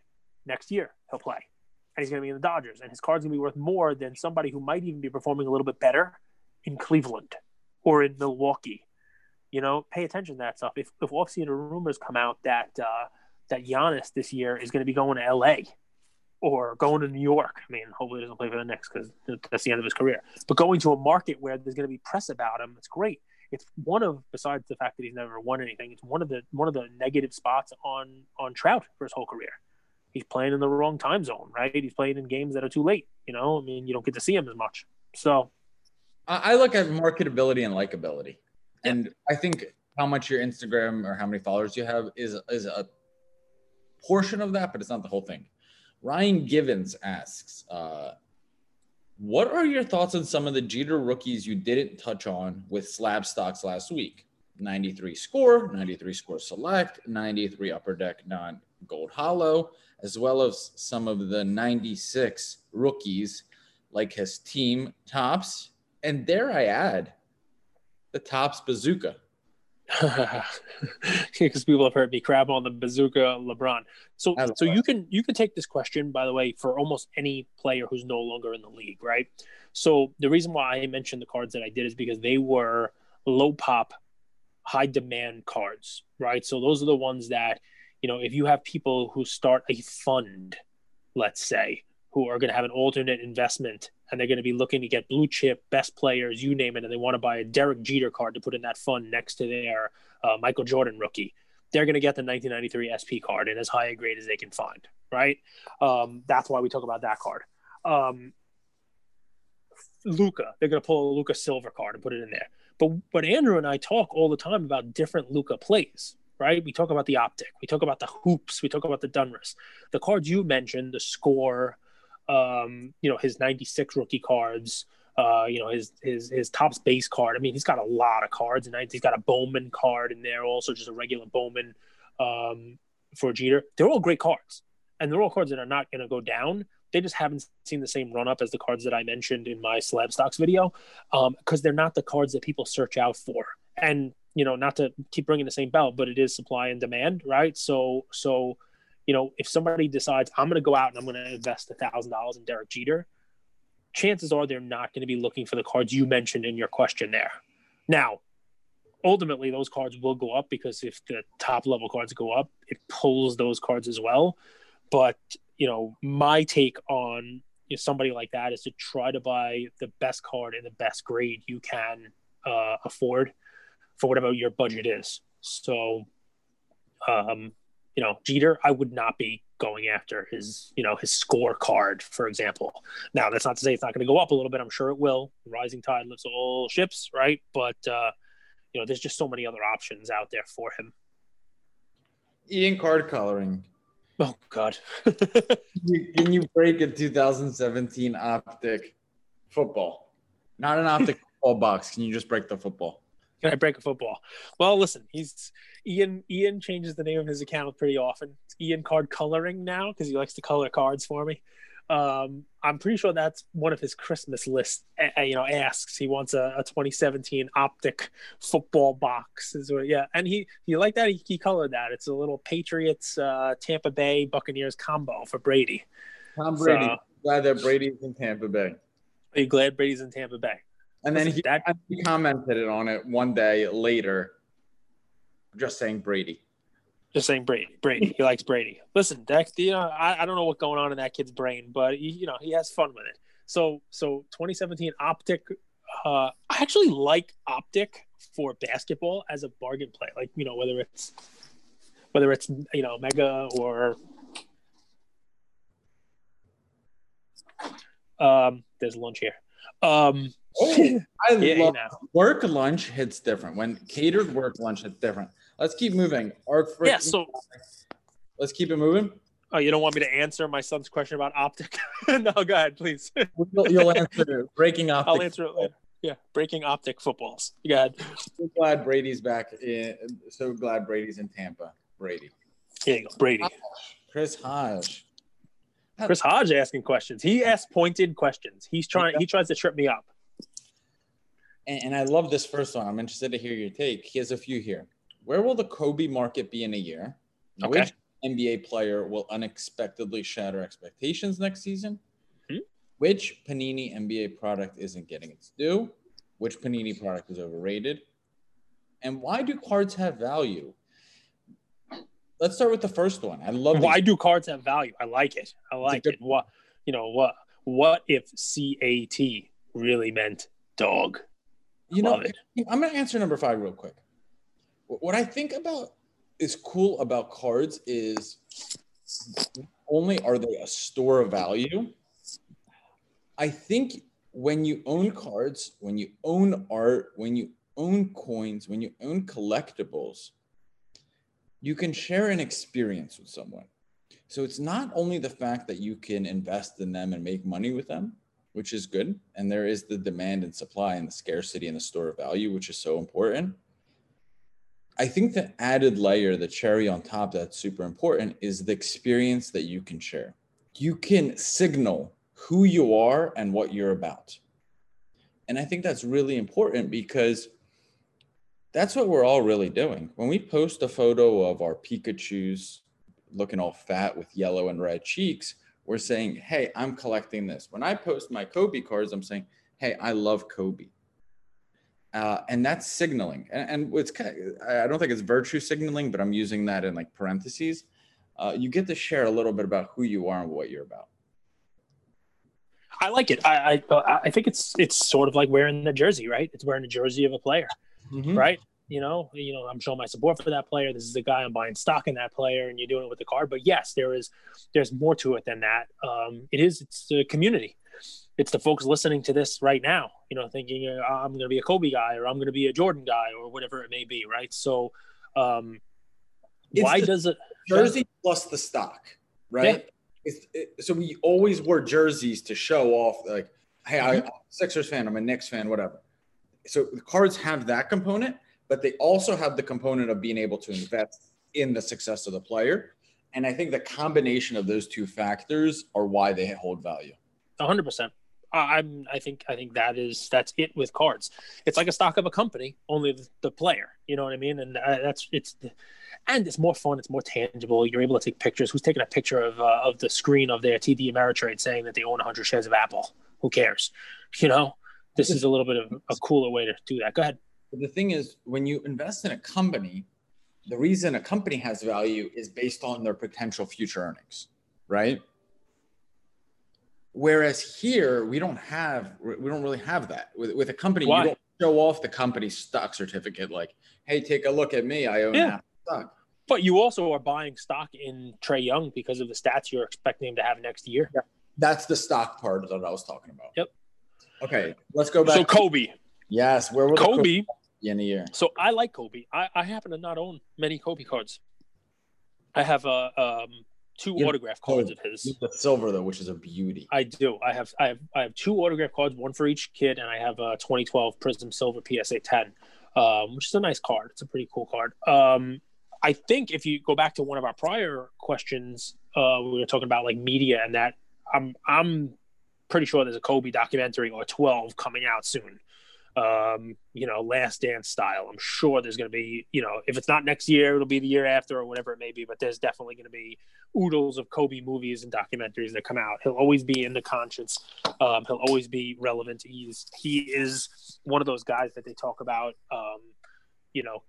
next year he'll play, and he's going to be in the Dodgers, and his card's going to be worth more than somebody who might even be performing a little bit better in Cleveland or in Milwaukee. You know, pay attention to that stuff. If if offseason rumors come out that uh, that Giannis this year is going to be going to LA or going to New York. I mean, hopefully he doesn't play for the Knicks because that's the end of his career. But going to a market where there's going to be press about him, it's great. It's one of, besides the fact that he's never won anything, it's one of the one of the negative spots on on Trout for his whole career. He's playing in the wrong time zone, right? He's playing in games that are too late. You know, I mean, you don't get to see him as much. So I I look at marketability and likability, and I think how much your Instagram or how many followers you have is is a portion of that, but it's not the whole thing. Ryan Givens asks, uh, "What are your thoughts on some of the Jeter rookies you didn't touch on with slab stocks last week? 93 score, 93 score select, 93 upper deck non gold hollow, as well as some of the 96 rookies like his team Topps, and dare I add, the Topps bazooka." because people have heard me crap on the bazooka LeBron. So so you can you can take this question by the way for almost any player who's no longer in the league, right? So the reason why I mentioned the cards that I did is because they were low pop, high demand cards, right? So those are the ones that you know if you have people who start a fund, let's say, who are going to have an alternate investment and they're going to be looking to get blue chip best players, you name it, and they want to buy a Derek Jeter card to put in that fund next to their uh, Michael Jordan rookie. They're going to get the 1993 SP card in as high a grade as they can find, right? Um, that's why we talk about that card. Um, Luka, they're going to pull a Luka Silver card and put it in there. But but Andrew and I talk all the time about different Luka plays, right? We talk about the optic, we talk about the hoops, we talk about the Donruss. The cards you mentioned, the score, um, you know, his 96 rookie cards, uh, you know, his his his Topps base card. I mean, he's got a lot of cards, and he's got a Bowman card in there, also just a regular Bowman um, for Jeter. They're all great cards, and they're all cards that are not going to go down. They just haven't seen the same run up as the cards that I mentioned in my slab stocks video, Um, because um, they're not the cards that people search out for. And you know, not to keep bringing the same belt, but it is supply and demand, right? So, so you know, if somebody decides I'm going to go out and I'm going to invest a thousand dollars in Derek Jeter, chances are they're not going to be looking for the cards you mentioned in your question there. Now, ultimately, those cards will go up because if the top level cards go up, it pulls those cards as well. But you know, my take on you know, somebody like that is to try to buy the best card in the best grade you can uh, afford for whatever your budget is. So, um, you know, Jeter, I would not be going after his, you know, his scorecard, for example. Now, that's not to say it's not going to go up a little bit. I'm sure it will. Rising tide lifts all ships, right? But uh, you know, there's just so many other options out there for him. Ian card coloring. Oh God! Can you break a 2017 optic football? Not an optic football box. Can you just break the football? Can I break a football? Well, listen, he's Ian. Ian changes the name of his account pretty often. It's Ian Card Coloring now because he likes to color cards for me. Um, I'm pretty sure that's one of his Christmas list. Uh, you know, asks he wants a, a 2017 optic football box. Is what, yeah, and he he like that. He, he colored that. It's a little Patriots uh, Tampa Bay Buccaneers combo for Brady. Tom Brady. So, glad that Brady's in Tampa Bay. Are you glad Brady's in Tampa Bay? And then he, that, he commented on it one day later, just saying Brady. Just saying Brady. Brady. He likes Brady. Listen, Dex, you know, I, I don't know what's going on in that kid's brain, but he, you know, he has fun with it. So so 2017 optic uh I actually like optic for basketball as a bargain play. Like, you know, whether it's whether it's you know, mega or um there's lunch here. Um Oh, I yeah, love work lunch hits different. When catered work lunch hits different. Let's keep moving. Our yeah, so let's keep it moving. Oh, you don't want me to answer my son's question about optic? no, go ahead, please. you'll, you'll answer breaking optic. I'll answer it later. Yeah, breaking optic footballs. Go ahead. So glad Brady's back. In, so glad Brady's in Tampa. Brady. You go, Brady. Chris Hodge. Chris Hodge asking questions. He asks pointed questions. He's trying. He tries to trip me up and, and I love this first one. I'm interested to hear your take. He has a few here. Where will the Kobe market be in a year? Okay. Which NBA player will unexpectedly shatter expectations next season? Hmm? Which Panini NBA product isn't getting its due? Which Panini product is overrated? And why do cards have value? Let's start with the first one. I love. Why these. do cards have value? I like it. I like good- it. What you know? What what if CAT really meant dog? You Love know, it. I'm to answer number five real quick. What I think about is cool about cards is only are they a store of value. I think when you own cards, when you own art, when you own coins, when you own collectibles, you can share an experience with someone. So it's not only the fact that you can invest in them and make money with them, which is good. And there is the demand and supply and the scarcity and the store of value, which is so important. I think the added layer, the cherry on top that's super important is the experience that you can share. You can signal who you are and what you're about. And I think that's really important because that's what we're all really doing. When we post a photo of our Pikachu's looking all fat with yellow and red cheeks, we're saying, hey, I'm collecting this. When I post my Kobe cards, I'm saying, hey, I love Kobe. Uh, and that's signaling. And, and it's kind of, I don't think it's virtue signaling, but I'm using that in like parentheses. Uh, you get to share a little bit about who you are and what you're about. I like it. I, I I think it's it's sort of like wearing the jersey, right? It's wearing a jersey of a player, Mhm. right? You know, you know, I'm showing my support for that player. This is the guy I'm buying stock in that player, and you're doing it with the card. But yes, there is there's more to it than that. Um, it is it's the community. It's the folks listening to this right now, you know, thinking uh, I'm going to be a Kobe guy or I'm going to be a Jordan guy or whatever it may be, right? So, um, It's why does it? jersey plus the stock, right? It's, it, so we always wore jerseys to show off, like, hey, I, I'm a Sixers fan, I'm a Knicks fan, whatever. So the cards have that component, but they also have the component of being able to invest in the success of the player. And I think the combination of those two factors are why they hold value. hundred percent. I'm. I think. I think that is that's it with cards. It's like a stock of a company, only the, player. You know what I mean? And uh, that's it's, and it's more fun. It's more tangible. You're able to take pictures. Who's taking a picture of uh, of the screen of their TD Ameritrade saying that they own 100 shares of Apple? Who cares? You know, this is a little bit of a cooler way to do that. Go ahead. The thing is, when you invest in a company, the reason a company has value is based on their potential future earnings, right? Whereas here, we don't have, we don't really have that. With, with a company, Why? you don't show off the company's stock certificate like, hey, take a look at me. I own Yeah. that stock. But you also are buying stock in Trae Young because of the stats you're expecting him to have next year. Yeah. That's the stock part that I was talking about. Yep. Okay, let's go back. So Kobe, yes, where were the Kobe. in a year? So I like Kobe. I, I happen to not own many Kobe cards. I have uh, um, two You- autograph cards of his. The silver though, which is a beauty. I do. I have I have I have two autograph cards, one for each kid, and I have a 2012 Prism Silver PSA 10, um, which is a nice card. It's a pretty cool card. Um, I think if you go back to one of our prior questions, uh, we were talking about like media and that. I'm I'm pretty sure there's a Kobe documentary or 12 coming out soon. Um, you know, Last Dance style. I'm sure there's going to be, you know, if it's not next year, it'll be the year after or whatever it may be. But there's definitely going to be oodles of Kobe movies and documentaries that come out. He'll always be in the conscience. Um, he'll always be relevant. He's he is one of those guys that they talk about. Um, you know,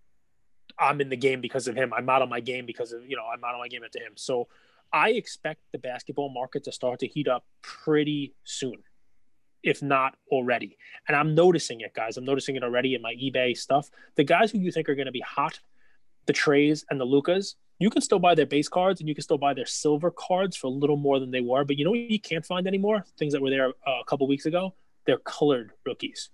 I'm in the game because of him. I model my game because of you know I model my game after him. So I expect the basketball market to start to heat up pretty soon, if not already. And I'm noticing it, guys. I'm noticing it already in my eBay stuff. The guys who you think are going to be hot, the Traes and the Lukas, you can still buy their base cards and you can still buy their silver cards for a little more than they were. But you know what you can't find anymore? Things that were there uh, a couple weeks ago. They're colored rookies,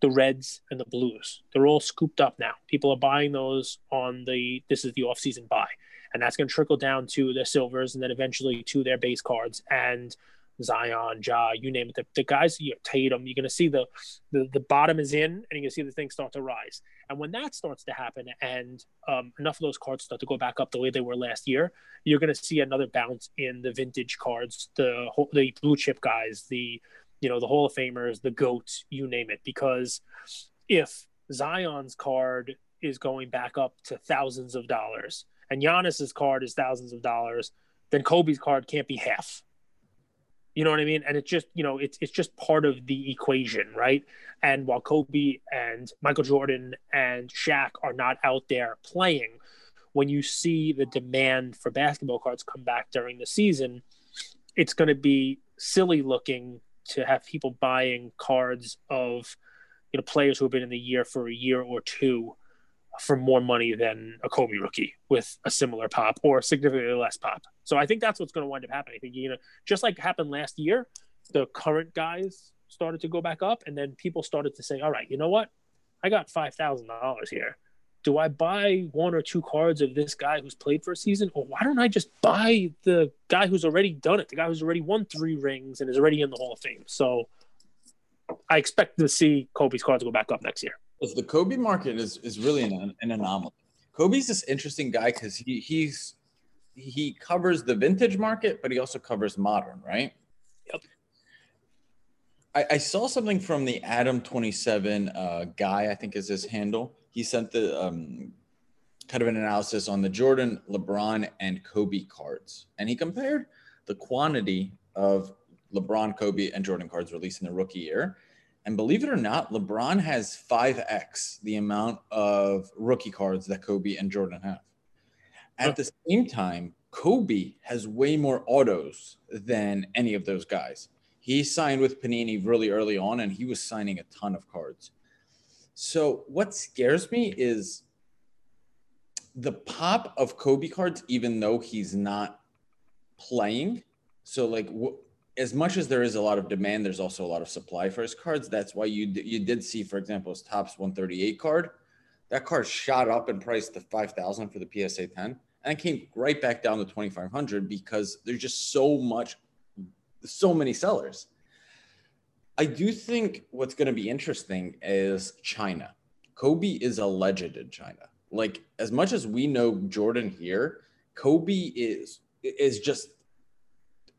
the reds and the blues. They're all scooped up now. People are buying those on the this is the off season buy, and that's going to trickle down to their silvers and then eventually to their base cards and Zion, Ja, you name it. The, the guys, you know, Tatum, you're going to see the, the the bottom is in, and you're going to see the thing start to rise. And when that starts to happen, and um, enough of those cards start to go back up the way they were last year, you're going to see another bounce in the vintage cards, the the blue chip guys, the you know the Hall of Famers, the goats, you name it. Because if Zion's card is going back up to thousands of dollars, and Giannis's card is thousands of dollars, then Kobe's card can't be half. You know what I mean? And it's just, you know, it's it's just part of the equation, right? And while Kobe and Michael Jordan and Shaq are not out there playing, when you see the demand for basketball cards come back during the season, it's going to be silly looking to have people buying cards of you know players who have been in the year for a year or two for more money than a Kobe rookie with a similar pop or significantly less pop. So I think that's what's going to wind up happening. I think you know, just like happened last year, the current guys started to go back up, and then people started to say, "All right, you know what? I got five thousand dollars here. Do I buy one or two cards of this guy who's played for a season, or why don't I just buy the guy who's already done it, the guy who's already won three rings and is already in the Hall of Fame?" So I expect to see Kobe's cards go back up next year. Because the Kobe market is is really an, an anomaly. Kobe's this interesting guy because he he's he covers the vintage market, but he also covers modern, right? Yep. I, I saw something from the Adam Twenty Seven uh, guy. I think is his handle. He sent the um, kind of an analysis on the Jordan, LeBron, and Kobe cards, and he compared the quantity of LeBron, Kobe, and Jordan cards released in the rookie year. And believe it or not, LeBron has 5x the amount of rookie cards that Kobe and Jordan have. At the same time, Kobe has way more autos than any of those guys. He signed with Panini really early on, and he was signing a ton of cards. So what scares me is the pop of Kobe cards, even though he's not playing. So like as much as there is a lot of demand, there's also a lot of supply for his cards. That's why you you did see, for example, his Topps 138 card. That card shot up in price to 5,000 for the PSA 10 and came right back down to 2,500 because there's just so much, so many sellers. I do think what's going to be interesting is China. Kobe is a legend in China. Like as much as we know Jordan here, Kobe is is just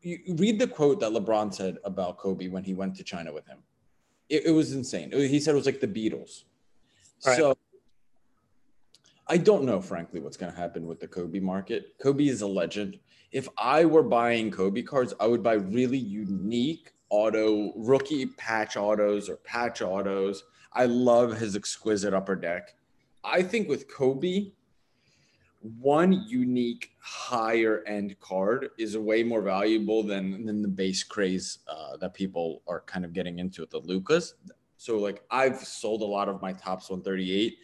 you read the quote that LeBron said about Kobe when he went to China with him. It, it was insane. He said it was like the Beatles. Right. So I don't know, frankly, what's going to happen with the Kobe market. Kobe is a legend. If I were buying Kobe cards, I would buy really unique auto rookie patch autos or patch autos. I love his exquisite upper deck. I think with Kobe, one unique higher end card is way more valuable than than the base craze uh, that people are kind of getting into with the Lukas. So like I've sold a lot of my Topps 138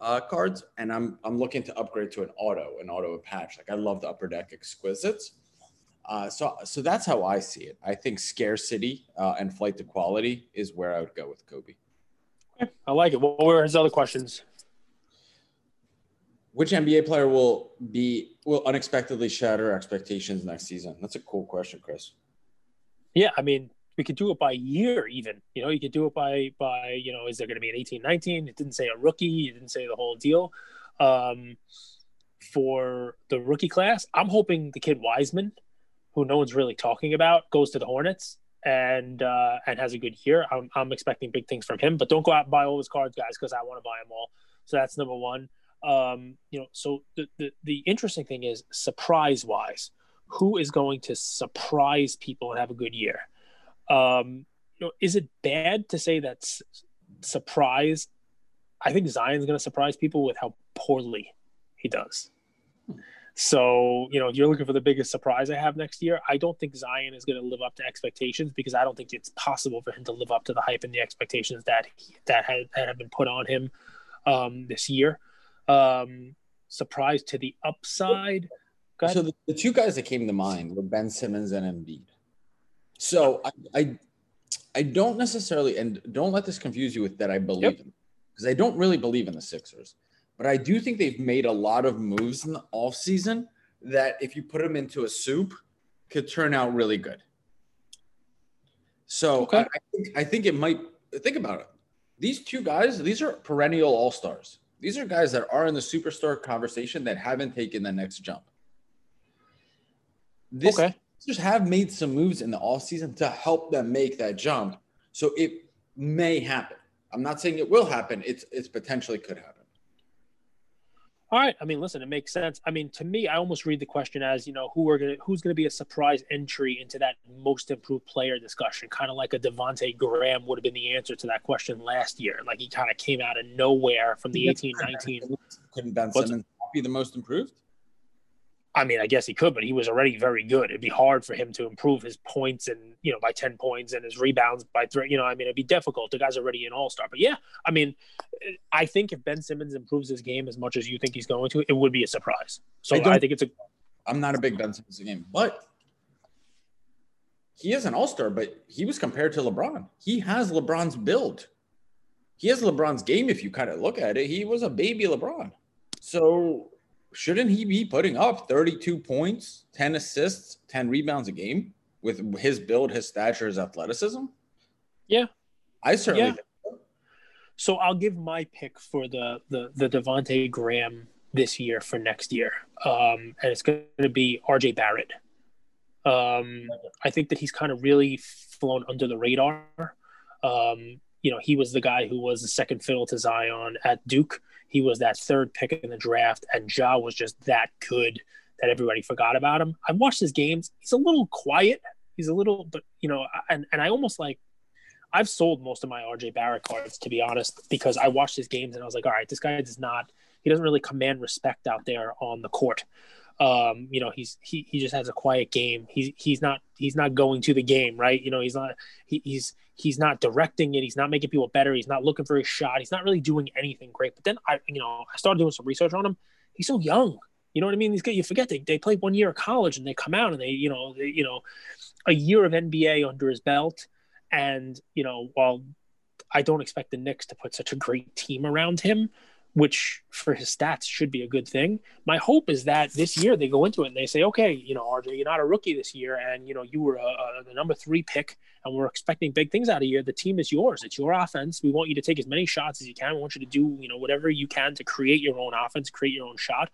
uh, cards, and I'm I'm looking to upgrade to an auto, an auto patch. Like I love the upper deck exquisites. Uh, so so that's how I see it. I think scarcity uh, and flight to quality is where I would go with Kobe. I like it. What were his other questions? Which NBA player will be will unexpectedly shatter expectations next season? That's a cool question, Chris. Yeah, I mean, we could do it by year even. You know, you could do it by by, you know, is there going to be an 18 19? It didn't say a rookie, it didn't say the whole deal. Um for the rookie class, I'm hoping the kid Wiseman, who no one's really talking about, goes to the Hornets and uh, and has a good year. I'm, I'm expecting big things from him, but don't go out and buy all his cards, guys, because I want to buy them all. So that's number one. Um, you know, so the, the, the interesting thing is surprise wise, who is going to surprise people and have a good year? Um, you know, is it bad to say that surprise? I think Zion's going to surprise people with how poorly he does. So, you know, if you're looking for the biggest surprise I have next year, I don't think Zion is going to live up to expectations because I don't think it's possible for him to live up to the hype and the expectations that he, that, had, have been put on him um, this year. Um, surprise to the upside. So the, the, two guys that came to mind were Ben Simmons and Embiid. So I, I, I don't necessarily, and don't let this confuse you with that I believe yep. in, because I don't really believe in the Sixers. But I do think they've made a lot of moves in the offseason that if you put them into a soup could turn out really good. So okay. I, I, think, I think it might think about it. These two guys, these are perennial all stars. These are guys that are in the superstar conversation that haven't taken the next jump. This okay. just have made some moves in the offseason to help them make that jump. So it may happen. I'm not saying it will happen. It's it's potentially could happen. All right. I mean, listen, it makes sense. I mean, to me, I almost read the question as, you know, who are gonna who's gonna be a surprise entry into that most improved player discussion, kind of like a Devonte Graham would have been the answer to that question last year. Like he kind of came out of nowhere from the eighteen nineteen. Couldn't Ben Simmons be the most improved? I mean, I guess he could, but he was already very good. It'd be hard for him to improve his points and you know by ten points and his rebounds by three. You know, I mean, it'd be difficult. The guy's already an all star. But yeah, I mean, I think if Ben Simmons improves his game as much as you think he's going to, it would be a surprise. So I, I think it's a. I'm not a big Ben Simmons game, but he is an all star. But he was compared to LeBron. He has LeBron's build. He has LeBron's game. If you kind of look at it, he was a baby LeBron. So shouldn't he be putting up 32 points, 10 assists, 10 rebounds a game with his build, his stature, his athleticism? Yeah. I certainly yeah. so. so. I'll give my pick for the the the Devonte Graham this year for next year. Um, and it's going to be RJ Barrett. Um, I think that he's kind of really flown under the radar. Um, you know, he was the guy who was the second fiddle to Zion at Duke. He was that third pick in the draft, and Ja was just that good that everybody forgot about him. I've watched his games. He's a little quiet. He's a little, but you know, and and I almost like I've sold most of my RJ Barrett cards to be honest because I watched his games and I was like, all right, this guy does not. He doesn't really command respect out there on the court. Um, you know, he's he he just has a quiet game. He's he's not he's not going to the game, right? You know, he's not he, he's he's not directing it. He's not making people better. He's not looking for a shot. He's not really doing anything great. But then I you know I started doing some research on him. He's so young. You know what I mean? These guys, you forget they, they played one year of college and they come out and they, you know, they, you know, a year of NBA under his belt. And, you know, while I don't expect the Knicks to put such a great team around him, which for his stats should be a good thing. My hope is that this year they go into it and they say, okay, you know, RJ, you're not a rookie this year, and you know you were a, a, the number three pick, and we're expecting big things out of you. The team is yours. It's your offense. We want you to take as many shots as you can. We want you to do, you know, whatever you can to create your own offense, create your own shot.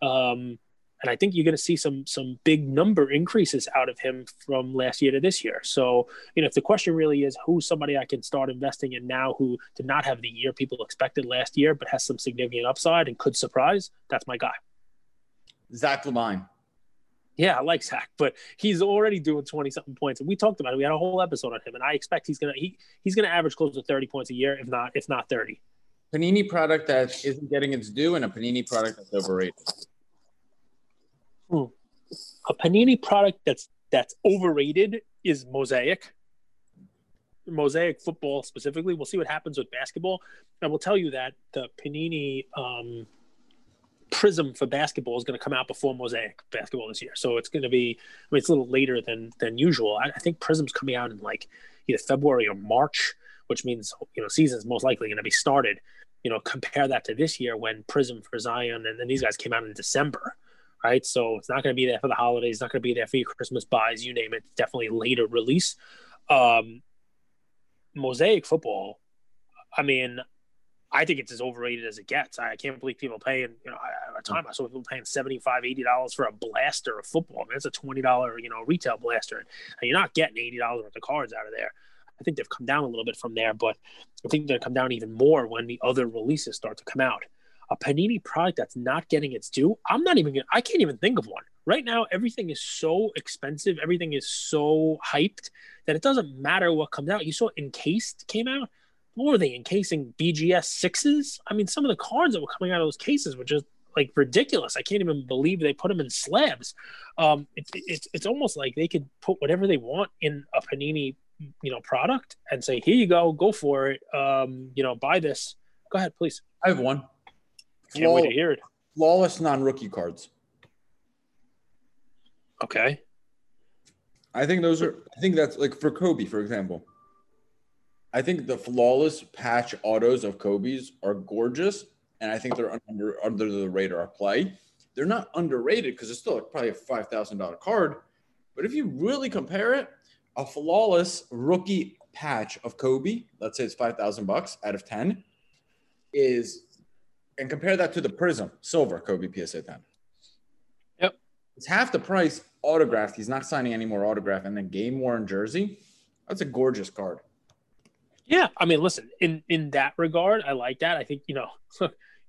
Um, and I think you're going to see some some big number increases out of him from last year to this year. So, you know, if the question really is who's somebody I can start investing in now who did not have the year people expected last year, but has some significant upside and could surprise, that's my guy. Zach LaVine. Yeah, I like Zach, but he's already doing twenty something points, and we talked about it. We had a whole episode on him, and I expect he's gonna he he's gonna average close to thirty points a year, if not if not thirty. Panini product that isn't getting its due, and a Panini product that's overrated. Hmm. A Panini product that's that's overrated is Mosaic. Mosaic football specifically. We'll see what happens with basketball. I will tell you that the Panini um, Prism for basketball is going to come out before Mosaic basketball this year. So it's going to be. I mean, it's a little later than than usual. I, I think Prism's coming out in like either February or March, which means you know season's most likely going to be started. You know, compare that to this year when Prism for Zion and then these guys came out in December right? So it's not going to be there for the holidays. It's not going to be there for your Christmas buys, you name it. It's definitely later release. Um, Mosaic football, I mean, I think it's as overrated as it gets. I can't believe people paying, you know, at a time I saw people paying 75 $80 for a blaster of football. I mean, it's a $20, you know, retail blaster. And you're not getting $80 worth of cards out of there. I think they've come down a little bit from there, but I think they're going to come down even more when the other releases start to come out a Panini product that's not getting its due, I'm not even I can't even think of one. Right now, everything is so expensive, everything is so hyped that it doesn't matter what comes out. You saw Encased came out. What were they encasing BGS sixes? I mean, some of the cards that were coming out of those cases were just like ridiculous. I can't even believe they put them in slabs. Um, it's it's it's almost like they could put whatever they want in a Panini, you know, product and say, "Here you go, go for it." Um, you know, buy this. Go ahead, please. I have one. Can't Flaw- wait to hear it. Flawless non-rookie cards. Okay. I think those are. I think that's like for Kobe, for example. I think the flawless patch autos of Kobe's are gorgeous, and I think they're under under the radar play. They're not underrated because it's still probably a five thousand dollar card. But if you really compare it, a flawless rookie patch of Kobe, let's say it's five thousand bucks out of ten, is and compare that to the Prism Silver Kobe PSA 10. Yep. It's half the price autographed. He's not signing any more autograph. And then game worn jersey. That's a gorgeous card. Yeah. I mean, listen, in, in that regard, I like that. I think, you know,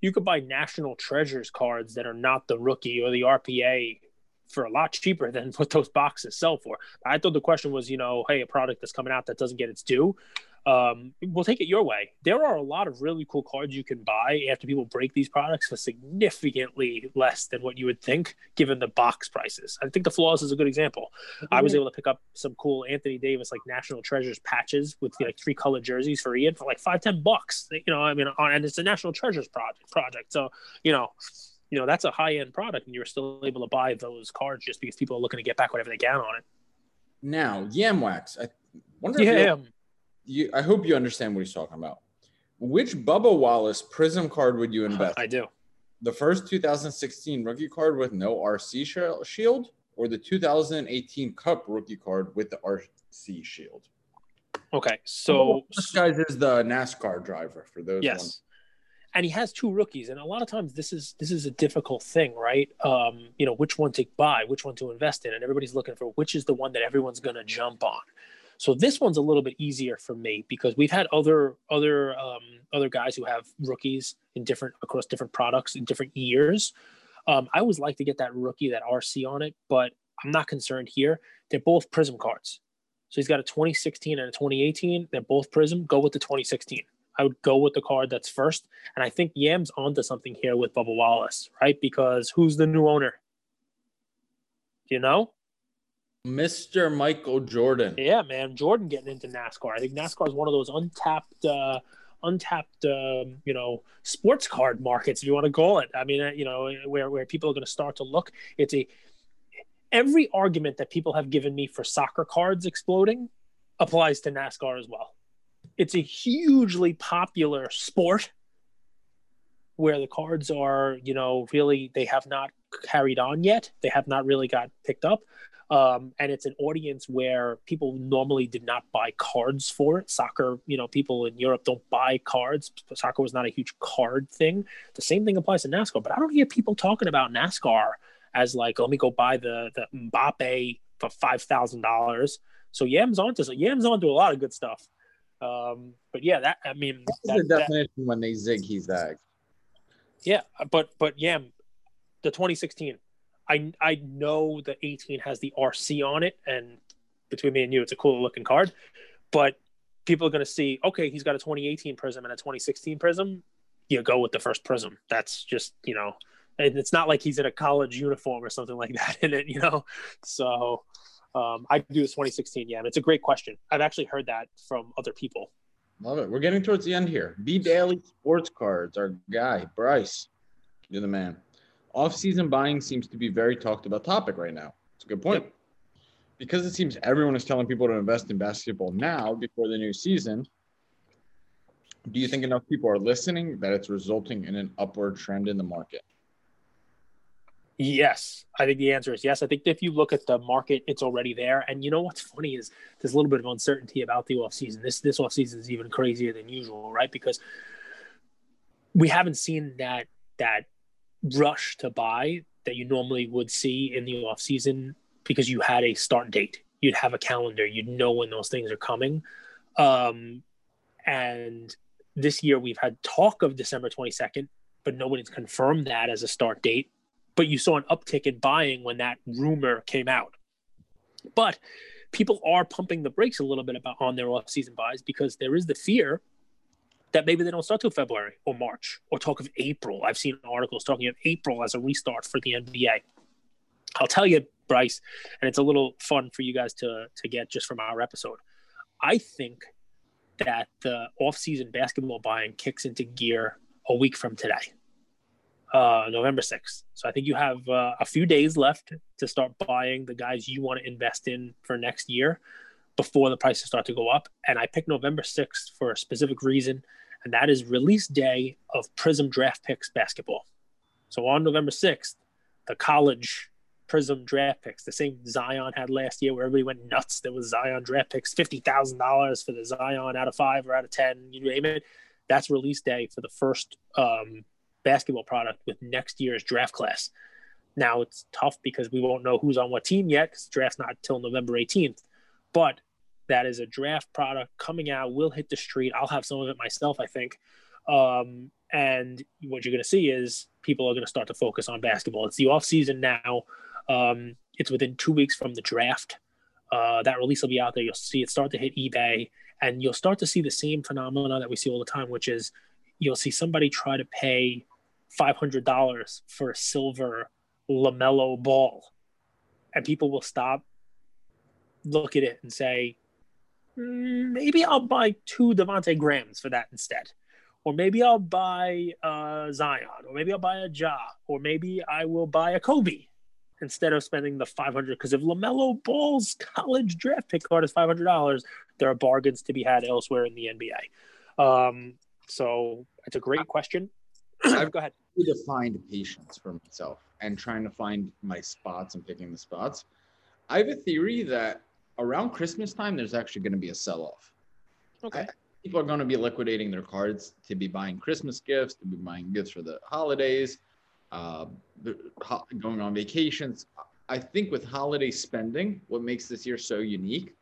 you could buy national treasures cards that are not the rookie or the RPA for a lot cheaper than what those boxes sell for. I thought the question was, you know, hey, a product that's coming out that doesn't get its due um, we'll take it your way. There are a lot of really cool cards you can buy after people break these products for significantly less than what you would think, given the box prices. I think the flaws is a good example. Mm-hmm. I was able to pick up some cool Anthony Davis like National Treasures patches with like three color jerseys for Ian for like five ten bucks. You know, I mean, on, and it's a National Treasures project project. So you know. You know that's a high end product, and you're still able to buy those cards just because people are looking to get back whatever they can on it. Now, Yam Wax. I wonder yeah. if you, I hope you understand what he's talking about. Which Bubba Wallace Prism card would you invest? I do. The first 2016 rookie card with no RC shield, or the 2018 Cup rookie card with the RC shield? Okay, so this guy is the NASCAR driver for those. Yes. Ones. And he has two rookies, and a lot of times this is this is a difficult thing, right? Um, you know, which one to buy, which one to invest in, and everybody's looking for which is the one that everyone's going to jump on. So this one's a little bit easier for me because we've had other other um, other guys who have rookies in different across different products in different years. Um, I always like to get that rookie that RC on it, but I'm not concerned here. They're both Prism cards. So he's got a 2016 and a 2018. They're both Prism. Go with the 2016. I would go with the card that's first. And I think Yam's onto something here with Bubba Wallace, right? Because who's the new owner? Do you know? Mr. Michael Jordan. Yeah, man, Jordan getting into NASCAR. I think NASCAR is one of those untapped, uh, untapped, um, you know, sports card markets, if you want to call it. I mean, uh, you know, where where people are going to start to look. It's a every argument that people have given me for soccer cards exploding applies to NASCAR as well. It's a hugely popular sport where the cards are, you know, really they have not carried on yet. They have not really got picked up. Um, and it's an audience where people normally did not buy cards for it. Soccer, you know, people in Europe don't buy cards. Soccer was not a huge card thing. The same thing applies to NASCAR, but I don't hear people talking about NASCAR as like, let me go buy the the Mbappe for five thousand dollars. So Yam's onto so Yam's onto a lot of good stuff. Um, but yeah, that I mean, That's that, the that- definition when they zig, he zag. yeah, but but Yam, the 2016, I I know the 18 has the RC on it, and between me and you, it's a cool looking card. But people are going to see, okay, he's got a 2018 Prism and a 2016 Prism. You go with the first Prism. That's just you know, and it's not like he's in a college uniform or something like that in it, you know. So um, I do this 2016. Yeah, and it's a great question. I've actually heard that from other people. Love it. We're getting towards the end here. B Daily Sports Cards, our guy, Bryce. You're the man. Off-season buying seems to be very talked about topic right now. It's a good point. Because it seems everyone is telling people to invest in basketball now before the new season. Do you think enough people are listening that it's resulting in an upward trend in the market? Yes, I think the answer is yes. I think if you look at the market, it's already there. And you know what's funny is there's a little bit of uncertainty about the offseason. This this offseason is even crazier than usual, right? Because we haven't seen that that rush to buy that you normally would see in the off season because you had a start date. You'd have a calendar, you'd know when those things are coming. Um, and this year we've had talk of December 22nd, but nobody's confirmed that as a start date but you saw an uptick in buying when that rumor came out. But people are pumping the brakes a little bit about on their off-season buys because there is the fear that maybe they don't start till February or March or talk of April. I've seen articles talking of April as a restart for the NBA. I'll tell you, Bryce, and it's a little fun for you guys to to get just from our episode. I think that the off-season basketball buying kicks into gear a week from today uh, November 6th. So I think you have uh, a few days left to start buying the guys you want to invest in for next year before the prices start to go up. And I picked November 6th for a specific reason, and that is release day of Prism Draft Picks basketball. So on November 6th, the college Prism draft picks, the same Zion had last year where everybody went nuts. There was Zion draft picks, $50,000 for the Zion out of five or out of 10, you name it. That's release day for the first um, basketball product with next year's draft class. Now it's tough because we won't know who's on what team yet because draft's not till November 18th. But that is a draft product coming out. Will hit the street. I'll have some of it myself, I think. Um, and what you're going to see is people are going to start to focus on basketball. It's the off season now. Um, it's within two weeks from the draft. Uh, that release will be out there. You'll see it start to hit eBay, and you'll start to see the same phenomena that we see all the time, which is you'll see somebody try to pay $500 for a silver LaMelo Ball. And people will stop, look at it, and say, "Mm, maybe I'll buy two Devonte Grahams for that instead. Or maybe I'll buy uh, Zion. Or maybe I'll buy a Ja. Or maybe I will buy a Kobe instead of spending the 500 because if LaMelo Ball's college draft pick card is $500, there are bargains to be had elsewhere in the NBA. Um, so it's a great question. I've Go ahead. defined patience for myself and trying to find my spots and picking the spots. I have a theory that around Christmas time, there's actually going to be a sell off. Okay. People are going to be liquidating their cards to be buying Christmas gifts, to be buying gifts for the holidays, uh, going on vacations. I think with holiday spending, what makes this year so unique,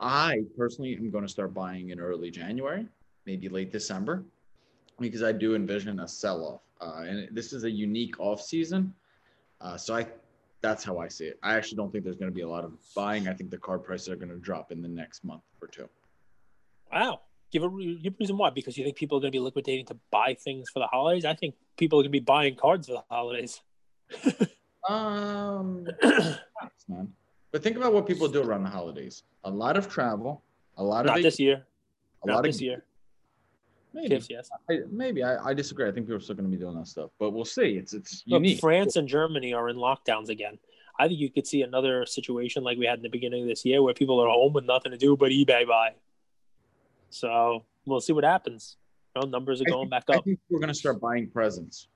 I personally am going to start buying in early January, maybe late December because I do envision a sell-off, uh, and this is a unique off-season. Uh, so I, that's how I see it. I actually don't think there's going to be a lot of buying. I think the card prices are going to drop in the next month or two. Wow. Give a, give a reason why. Because you think people are going to be liquidating to buy things for the holidays? I think people are going to be buying cards for the holidays. Um, man. But think about what people do around the holidays. A lot of travel, a lot Not of this year. a Not lot this of year. Maybe. I, maybe I, I disagree. I think people are still going to be doing that stuff, but we'll see. It's it's Look, unique. France and Germany are in lockdowns again. I think you could see another situation like we had in the beginning of this year where people are home with nothing to do but eBay buy. So we'll see what happens. You know, numbers are going back I up. think we're going to start buying presents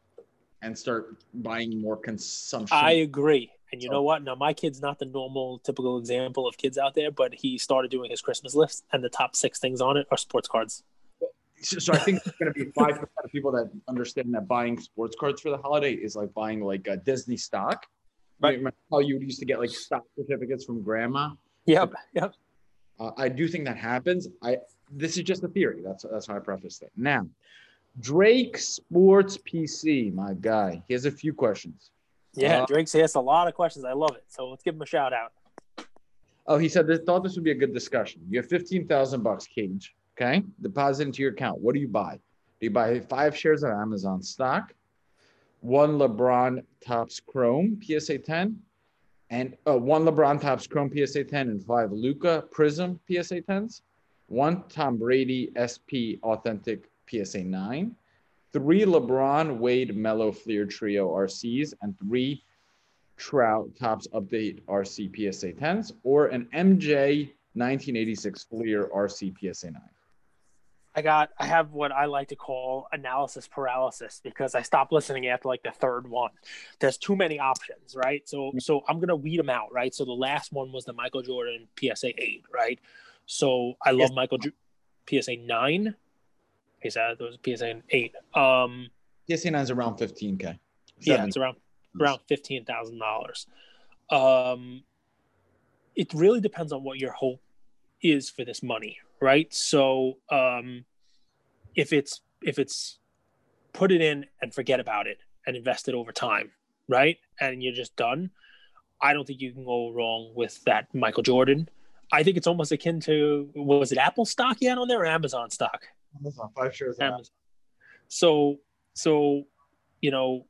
and start buying more consumption. I agree. And you know what? Now my kid's not the normal typical example of kids out there, but he started doing his Christmas list and the top six things on it are sports cards. So, so I think it's going to be five percent of people that understand that buying sports cards for the holiday is like buying like a Disney stock. Right. Remember how you used to get like stock certificates from grandma? Yep. Yep. Uh, I do think that happens. I this is just a theory. That's that's how I preface it. Now, Drake Sports PC, my guy. He has a few questions. Yeah. Uh, Drake's asked a lot of questions. I love it. So let's give him a shout out. Oh, he said they thought this would be a good discussion. You have fifteen thousand bucks, Cage. Okay, deposit into your account. What do you buy? Do you buy five shares of Amazon stock, one LeBron Topps Chrome PSA 10, and uh, one LeBron Topps Chrome PSA 10, and five Luka Prism PSA 10s, one Tom Brady SP Authentic PSA 9, three LeBron Wade Melo Fleer Trio RCs, and three Trout Topps Update RC PSA 10s, or an MJ 1986 Fleer RC PSA 9. I got I have what I like to call analysis paralysis because I stopped listening after like the third one. There's too many options, right? So so I'm gonna weed them out, right? So the last one was the Michael Jordan PSA eight, right? So I love Yes. Michael Ju- PSA nine. PSA those PSA eight. Um PSA 9 is around 15K. yeah, it's around around fifteen thousand dollars. Um, it really depends on what your hope is for this money, right? So, um, if it's if it's put it in and forget about it and invest it over time, right? And you're just done. I don't think you can go wrong with that Michael Jordan. I think it's almost akin to was it Apple stock you had on there or Amazon stock? Amazon, five shares. of Amazon. So, so, you know,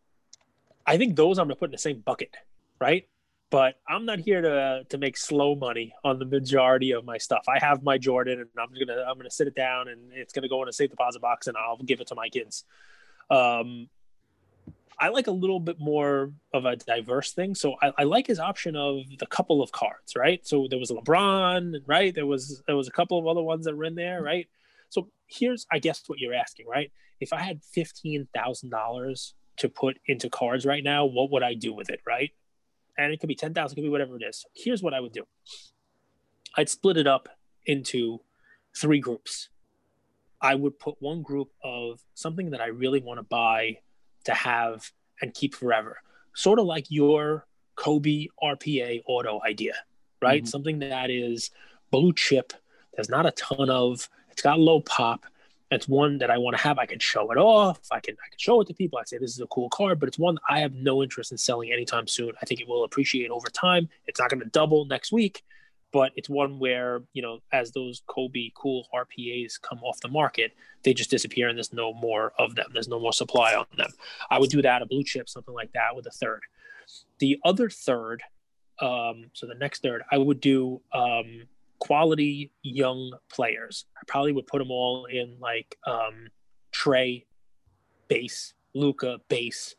I think those I'm gonna put in the same bucket, right? But I'm not here to to make slow money on the majority of my stuff. I have my Jordan, and I'm gonna I'm gonna sit it down, and it's gonna go in a safe deposit box, and I'll give it to my kids. Um, I like a little bit more of a diverse thing, so I, I like his option of the couple of cards, right? So there was LeBron, right? There was there was a couple of other ones that were in there, right? So here's, I guess, what you're asking, right? If I had fifteen thousand dollars to put into cards right now, what would I do with it, right? And it could be ten thousand, could be whatever it is. Here's what I would do. I'd split it up into three groups. I would put one group of something that I really want to buy to have and keep forever, sort of like your Kobe RPA auto idea, right? Mhm. Something that is blue chip. There's not a ton of. It's got low pop. It's one that I want to have. I can show it off. I can I can show it to people. I say this is a cool card, but it's one I have no interest in selling anytime soon. I think it will appreciate over time. It's not going to double next week, but it's one where you know as those Kobe cool RPAs come off the market, they just disappear and there's no more of them. There's no more supply on them. I would do that a blue chip, something like that, with a third. The other third, um, so the next third, I would do um, quality young players. I probably would put them all in like um, Trae base, Luka base,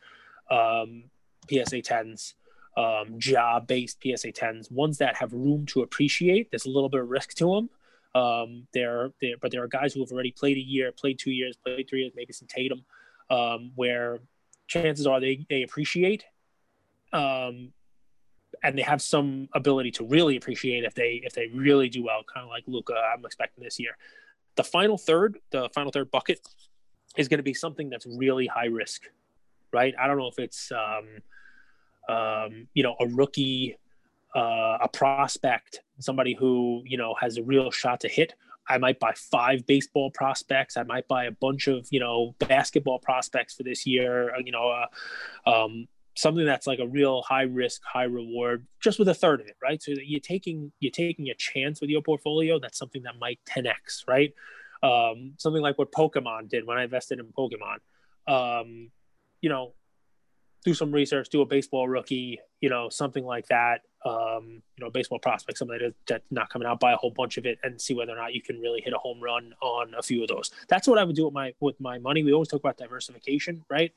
um, PSA tens, um, Ja based PSA tens, ones that have room to appreciate. There's a little bit of risk to them. Um, there, there, but there are guys who have already played a year, played two years, played three years, maybe some Tatum, um, where chances are they they appreciate, um, and they have some ability to really appreciate if they if they really do well, kind of like Luka. I'm expecting this year. The final third, the final third bucket, is going to be something that's really high risk, right? I don't know if it's um, um, you know a rookie, uh, a prospect, somebody who you know has a real shot to hit. I might buy five baseball prospects. I might buy a bunch of you know basketball prospects for this year. uh, You know, uh, um, something that's like a real high risk, high reward, just with a third of it, right? So you're taking you're taking a chance with your portfolio. That's something that might 10x, right? Um, something like what Pokemon did when I invested in Pokemon. Um, you know, do some research, do a baseball rookie, you know, something like that. Um, you know, baseball prospect, something that, that's not coming out, buy a whole bunch of it, and see whether or not you can really hit a home run on a few of those. That's what I would do with my with my money. We always talk about diversification, right?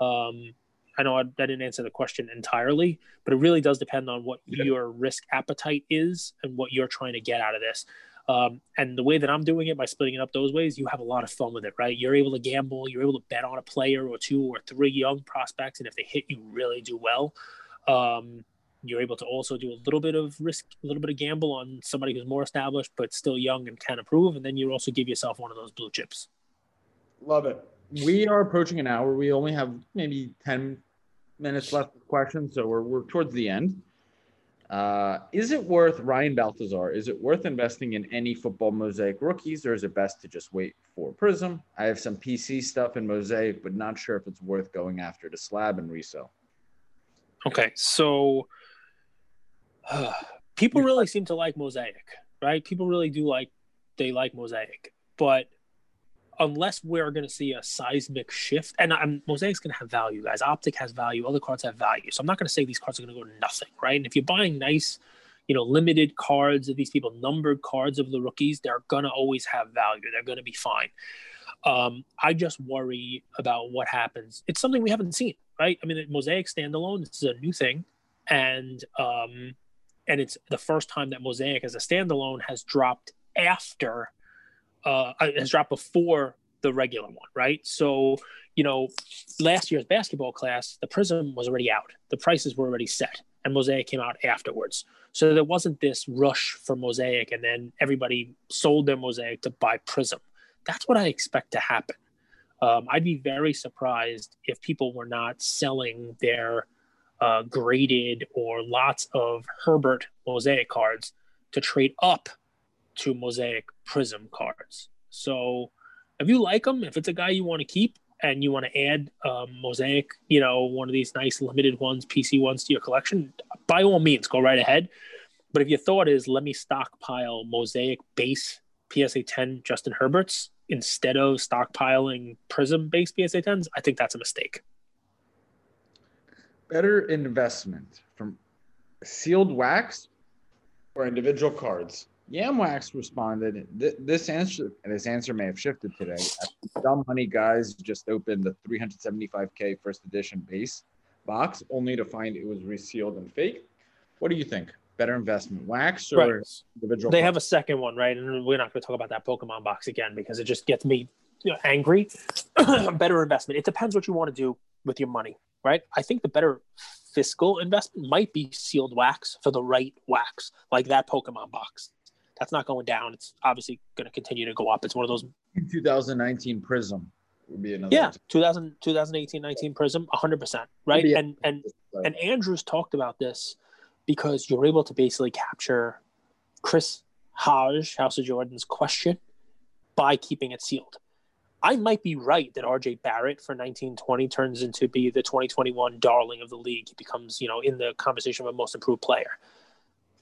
Um, I know I, I didn't answer the question entirely, but it really does depend on what yeah. your risk appetite is and what you're trying to get out of this. Um, and the way that I'm doing it by splitting it up those ways, you have a lot of fun with it, right? You're able to gamble, you're able to bet on a player or two or three young prospects, and if they hit, you really do well. Um, you're able to also do a little bit of risk, a little bit of gamble on somebody who's more established but still young and can improve, and then you also give yourself one of those blue chips. Love it. We are approaching an hour. We only have maybe ten minutes left of questions, so we're we're towards the end. Uh, is it worth Ryan Baltazar? Is it worth investing in any football mosaic rookies, or is it best to just wait for Prism? I have some PC stuff in mosaic, but not sure if it's worth going after to slab and resell. Okay, so uh, people really seem to like mosaic, right? People really do like they like mosaic, but unless we're going to see a seismic shift, and I'm, Mosaic's going to have value, guys. Optic has value. Other cards have value. So I'm not going to say these cards are going to go to nothing, right? And if you're buying nice, you know, limited cards of these people, numbered cards of the rookies, they're going to always have value. They're going to be fine. Um, I just worry about what happens. It's something we haven't seen, right? I mean, Mosaic standalone, this is a new thing. And, um, and it's the first time that Mosaic as a standalone has dropped after uh, has dropped before the regular one, right? So, you know, last year's basketball class, the Prism was already out. The prices were already set, and Mosaic came out afterwards. So there wasn't this rush for Mosaic, and then everybody sold their Mosaic to buy Prism. That's what I expect to happen. Um, I'd be very surprised if people were not selling their uh, graded or lots of Herbert Mosaic cards to trade up to Mosaic Prism cards. So if you like them, if it's a guy you want to keep and you want to add um, Mosaic, you know, one of these nice limited ones, PC ones to your collection, by all means, go right ahead. But if your thought is, let me stockpile Mosaic base PSA 10 Justin Herberts instead of stockpiling Prism base PSA 10s, I think that's a mistake. Better investment from sealed wax or individual cards? Yamwax responded. this answer, this answer may have shifted today. Dumb Honey guys just opened the 375k first edition base box, only to find it was resealed and fake. What do you think? Better investment, wax or right. individual? They have a second one, right? And we're not going to talk about that Pokemon box again because it just gets me you know, angry. better investment. It depends what you want to do with your money, right? I think the better fiscal investment might be sealed wax for the right wax, like that Pokemon box that's not going down. It's obviously going to continue to go up. It's one of those 2019 Prism would be another. Yeah, 2000, 2018 19 Prism, 100 percent right. And and and Andrews talked about this because you're able to basically capture Chris Hodge, House of Jordan's question by keeping it sealed. I might be right that RJ Barrett for 1920 turns into be the 2021 darling of the league. He becomes, you know, in the conversation of a most improved player.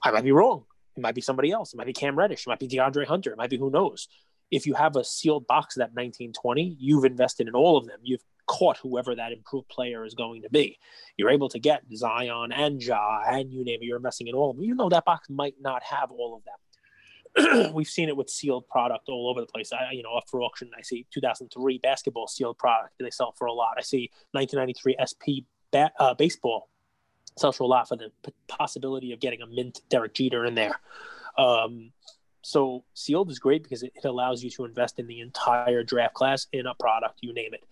I might be wrong. It might be somebody else. It might be Cam Reddish. It might be DeAndre Hunter. It might be who knows. If you have a sealed box of that 1920, you've invested in all of them. You've caught whoever that improved player is going to be. You're able to get Zion and Ja and you name it. You're investing in all of them, even though that box might not have all of them. We've seen it with sealed product all over the place. I, you know, up for auction, I see 2003 basketball sealed product. They sell for a lot. I see 1993 SP ba- uh, baseball sells for a lot for the possibility of getting a mint Derek Jeter in there. Um, so sealed is great because it, it, allows you to invest in the entire draft class in a product, you name it.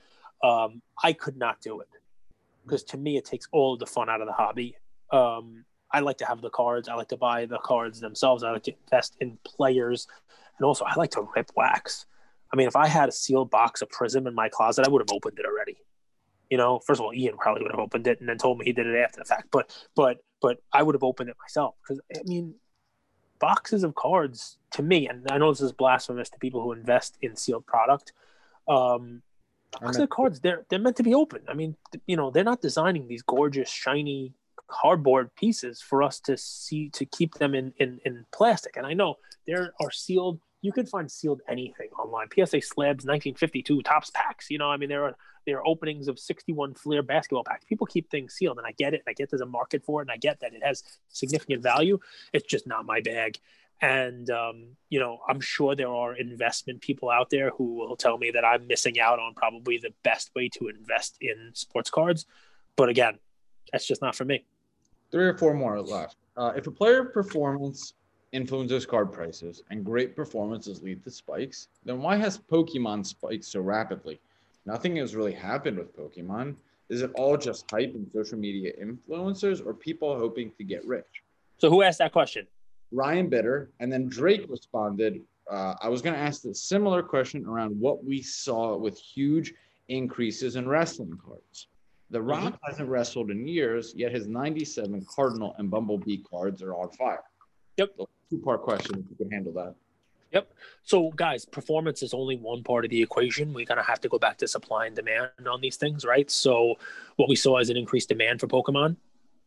Um, I could not do it because to me it takes all the fun out of the hobby. Um, I like to have the cards. I like to buy the cards themselves. I like to invest in players, and also I like to rip wax. I mean, if I had a sealed box of Prism in my closet, I would have opened it already. You know, first of all, Ian probably would have opened it and then told me he did it after the fact. But but but I would have opened it myself because I mean, boxes of cards to me, and I know this is blasphemous to people who invest in sealed product. Um, boxes of cards, they're they're meant to be open. I mean, you know, they're not designing these gorgeous, shiny cardboard pieces for us to see to keep them in in, in plastic. And I know there are sealed you can find sealed anything online. PSA slabs, 1952 Topps packs. You know, I mean, there are there are openings of 61 Fleer basketball packs. People keep things sealed, and I get it. And I get there's a market for it, and I get that it has significant value. It's just not my bag. And um, you know, I'm sure there are investment people out there who will tell me that I'm missing out on probably the best way to invest in sports cards. But again, that's just not for me. Three or four more left. Uh, if a player performance influences card prices and great performances lead to spikes, then why has Pokemon spiked so rapidly? Nothing has really happened with Pokemon. Is it all just hype and social media influencers or people hoping to get rich? So who asked that question? Ryan Bitter. And then Drake responded, uh, I was going to ask a similar question around what we saw with huge increases in wrestling cards. The mm-hmm. Rock hasn't wrestled in years, yet his 97 Cardinal and Bumblebee cards are on fire. Yep. Two part question, if you can handle that. Yep. So, guys, performance is only one part of the equation. We kind of have to go back to supply and demand on these things, right? So, what we saw is an increased demand for Pokemon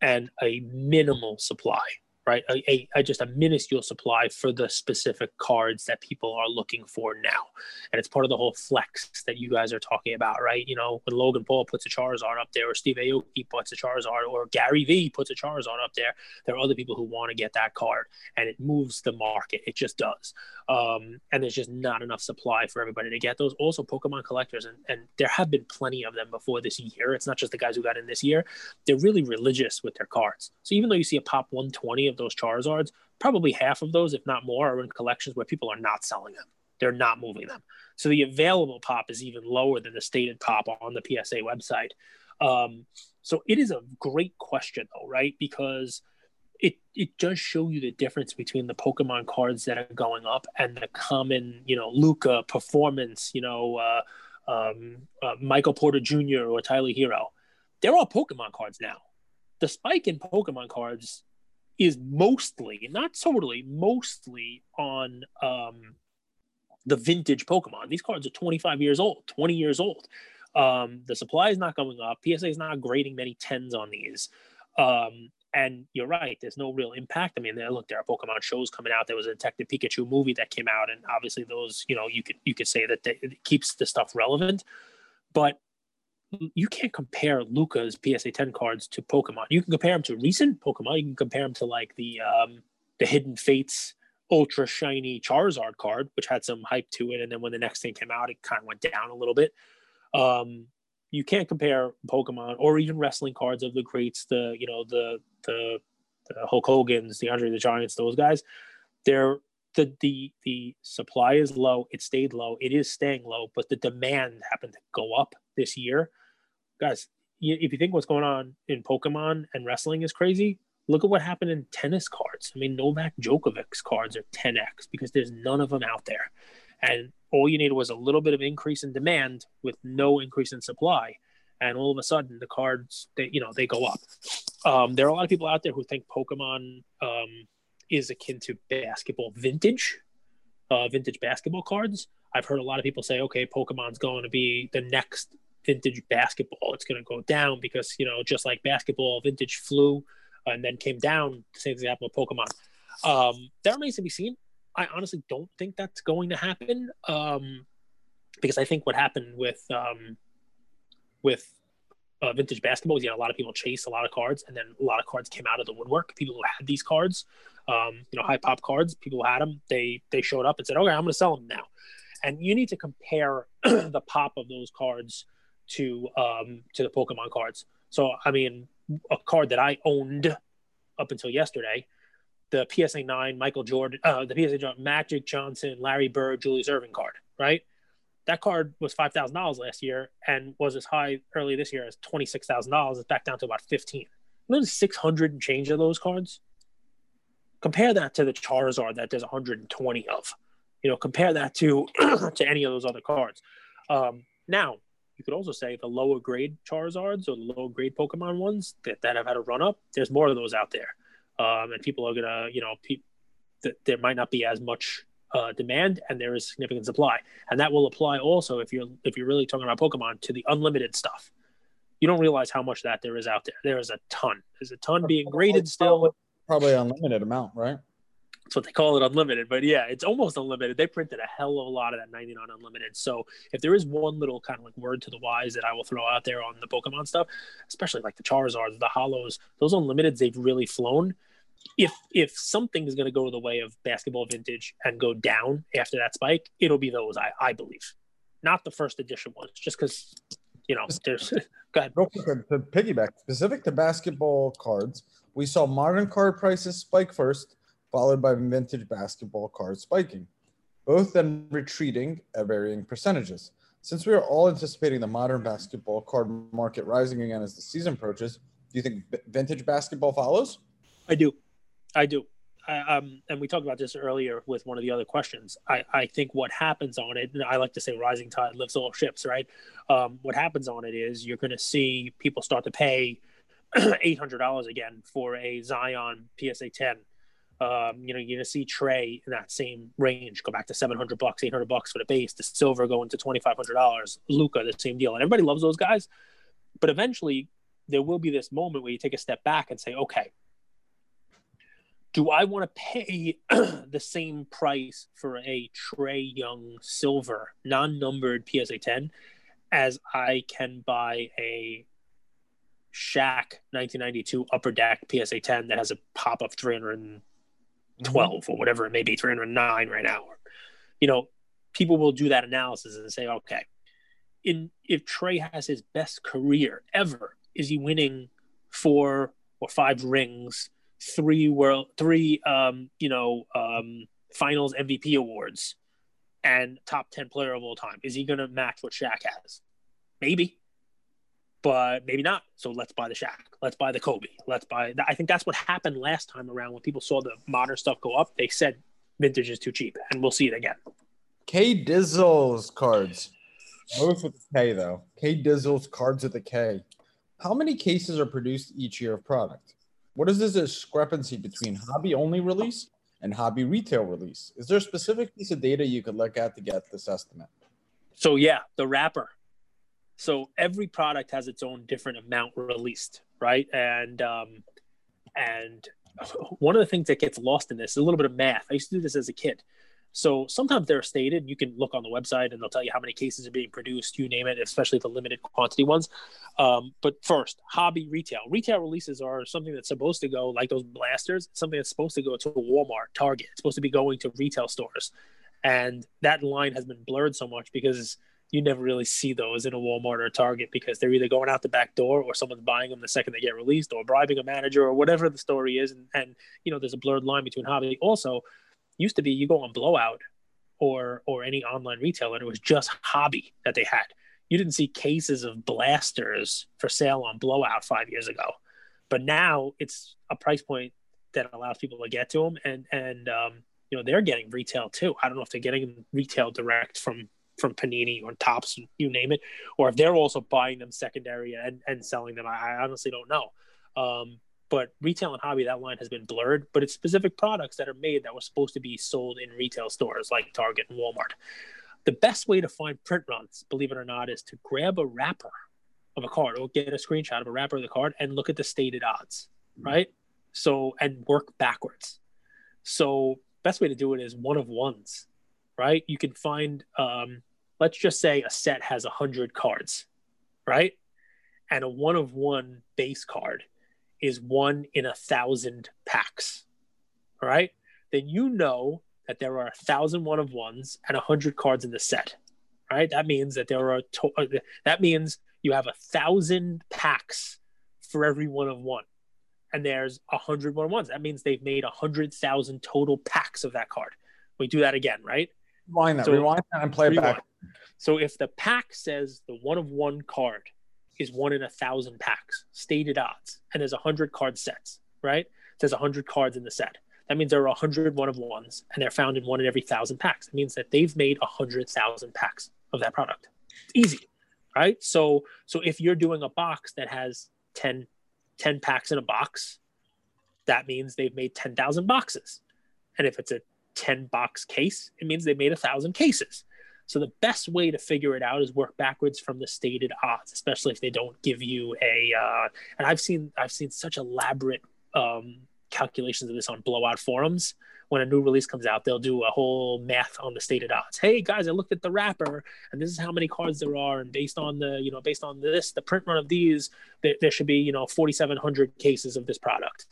and a minimal supply right? A, a, a, just a minuscule supply for the specific cards that people are looking for now, and it's part of the whole flex that you guys are talking about, right? You know, when Logan Paul puts a Charizard up there, or Steve Aoki puts a Charizard, or Gary Vee puts a Charizard up there, there are other people who want to get that card, and it moves the market. It just does, um, and there's just not enough supply for everybody to get those. Also, Pokemon collectors, and, and there have been plenty of them before this year. It's not just the guys who got in this year; they're really religious with their cards. So even though you see a pop 120 of of those Charizards, probably half of those, if not more, are in collections where people are not selling them. They're not moving them. So the available pop is even lower than the stated pop on the PSA website. Um, so it is a great question, though, right? Because it it does show you the difference between the Pokemon cards that are going up and the common, you know, Luka performance, you know, uh, um, uh, Michael Porter Jr. or Tyler Herro. They're all Pokemon cards now. The spike in Pokemon cards is mostly, not totally, mostly on um, the vintage Pokemon. These cards are 25 years old, 20 years old. Um, the supply is not going up. PSA is not grading many tens on these. Um, and you're right, there's no real impact. I mean, there, look, there are Pokemon shows coming out. There was a Detective Pikachu movie that came out, and obviously those, you know, you could you could say that they, it keeps the stuff relevant. But you can't compare Luka's PSA 10 cards to Pokemon. You can compare them to recent Pokemon. You can compare them to like the um, the Hidden Fates ultra shiny Charizard card, which had some hype to it, and then when the next thing came out, it kind of went down a little bit. Um, you can't compare Pokemon or even wrestling cards of the greats, the you know the the, the Hulk Hogan's, the Andre the Giants, those guys. They're the the the supply is low. It stayed low. It is staying low, but the demand happened to go up this year. Guys, if you think what's going on in Pokemon and wrestling is crazy, look at what happened in tennis cards. I mean, Novak Djokovic's cards are 10x because there's none of them out there, and all you needed was a little bit of increase in demand with no increase in supply, and all of a sudden the cards they you know they go up. Um, there are a lot of people out there who think Pokemon um, is akin to basketball vintage, uh, vintage basketball cards. I've heard a lot of people say, okay, Pokemon's going to be the next vintage basketball. It's going to go down because, you know, just like basketball, vintage flew and then came down, same example of Pokemon. Um, that remains to be seen. I honestly don't think that's going to happen um, because I think what happened with um, with uh, vintage basketball is you know a lot of people chase a lot of cards, and then a lot of cards came out of the woodwork. People who had these cards, um, you know, high pop cards, people who had them, they they showed up and said, okay, I'm going to sell them now. And you need to compare the pop of those cards to um, to the Pokemon cards. So I mean, a card that I owned up until yesterday, the PSA nine Michael Jordan, uh, the PSA Jordan, Magic Johnson, Larry Bird, Julius Erving card, right? that card was five thousand dollars last year and was as high early this year as twenty six thousand dollars. It's back down to about fifteen. There's six hundred and change of those cards. Compare that to the Charizard that there's 120 of. You know, compare that to to any of those other cards. Um, now, you could also say the lower grade Charizards or the lower grade Pokemon ones that, that have had a run up. There's more of those out there, um, and people are gonna, you know, pe- th- there might not be as much uh, demand and there is significant supply, and that will apply also if you're if you're really talking about Pokemon to the unlimited stuff. You don't realize how much that there is out there. There is a ton. There's a ton being graded still. Probably unlimited amount, right? That's what they call it, unlimited. But yeah, it's almost unlimited. They printed a hell of a lot of that 99 unlimited. So if there is one little kind of like word to the wise that I will throw out there on the Pokemon stuff, especially like the Charizards, the Hollows, those unlimiteds, they've really flown. If if something is going to go the way of basketball vintage and go down after that spike, it'll be those. I I believe, not the first edition ones, just because you know there's. go ahead. Real quick to piggyback, specific to basketball cards, we saw modern card prices spike first followed by vintage basketball cards spiking, both then retreating at varying percentages. Since we are all anticipating the modern basketball card market rising again as the season approaches, do you think vintage basketball follows? I do. I do. I, um, and we talked about this earlier with one of the other questions. I, I think what happens on it, and I like to say rising tide lifts all ships, right? Um, what happens on it is you're going to see people start to pay $800 again for a Zion PSA 10 um, you know, you're gonna see Trae in that same range go back to 700 bucks, 800 bucks for the base. The silver going to 2,500 dollars. Luka, the same deal, and everybody loves those guys. But eventually, there will be this moment where you take a step back and say, okay, do I want to pay the same price for a Trae Young silver non-numbered PSA 10 as I can buy a Shaq 1992 upper deck PSA 10 that has a pop of 300 Mm-hmm. 12 mm-hmm. or whatever it may be 309 right now. You know people will do that analysis and say okay in if Trae has his best career ever is he winning four or five rings three world three um you know um finals mvp awards and top 10 player of all time is he going to match what Shaq has? Maybe but maybe not. So let's buy the Shaq. Let's buy the Kobe. Let's buy. I think that's what happened last time around when people saw the modern stuff go up. They said vintage is too cheap, and we'll see it again. K Dizzle's cards, both with the K though. K Dizzle's cards with the K. How many cases are produced each year of product? What is this discrepancy between hobby only release and hobby retail release? Is there a specific piece of data you could look at to get this estimate? So yeah, the wrapper so every product has its own different amount released, right? And um, and one of the things that gets lost in this is a little bit of math. I used to do this as a kid. So sometimes they're stated. You can look on the website and they'll tell you how many cases are being produced. You name it, especially the limited quantity ones. Um, but first, hobby retail. Retail releases are something that's supposed to go like those blasters. Something that's supposed to go to Walmart, Target. It's supposed to be going to retail stores, and that line has been blurred so much because you never really see those in a Walmart or a Target because they're either going out the back door or someone's buying them the second they get released or bribing a manager or whatever the story is. And, and you know, there's a blurred line between hobby. Also, used to be you go on Blowout or or any online retailer, it was just hobby that they had. You didn't see cases of blasters for sale on Blowout five years ago, but now it's a price point that allows people to get to them, and and um, you know they're getting retail too. I don't know if they're getting retail direct from from Panini or Topps, you name it, or if they're also buying them secondary and, and selling them. I, I honestly don't know. Um, but retail and hobby, that line has been blurred, but it's specific products that are made that were supposed to be sold in retail stores like Target and Walmart. The best way to find print runs, believe it or not, is to grab a wrapper of a card or get a screenshot of a wrapper of the card and look at the stated odds, right? So, and work backwards. So, best way to do it is one of ones, right? You can find um, let's just say a set has 100 cards, right? And a one of one base card is one in a thousand packs, all right? Then you know that there are a thousand one of ones and a hundred cards in the set, right? That means that there are to- uh, that means you have a thousand packs for every one of one, and there's a hundred one of ones. That means they've made a hundred thousand total packs of that card. We do that again, right? Rewind that. So, rewind that and play it back. So if the pack says the one of one card is one in a thousand packs, stated odds, and there's a hundred card sets, right? There's a hundred cards in the set. That means there are a hundred one of ones, and they're found in one in every thousand packs. It means that they've made a hundred thousand packs of that product. It's easy, right? So so if you're doing a box that has 10, 10 packs in a box, that means they've made ten thousand boxes. And if it's a 10 box case, it means they made a thousand cases. So the best way to figure it out is work backwards from the stated odds, especially if they don't give you a. Uh, and I've seen I've seen such elaborate um, calculations of this on blowout forums. When a new release comes out, they'll do a whole math on the stated odds. Hey guys, I looked at the wrapper, and this is how many cards there are, and based on the you know based on this, the print run of these, there, there should be you know 4,700 cases of this product.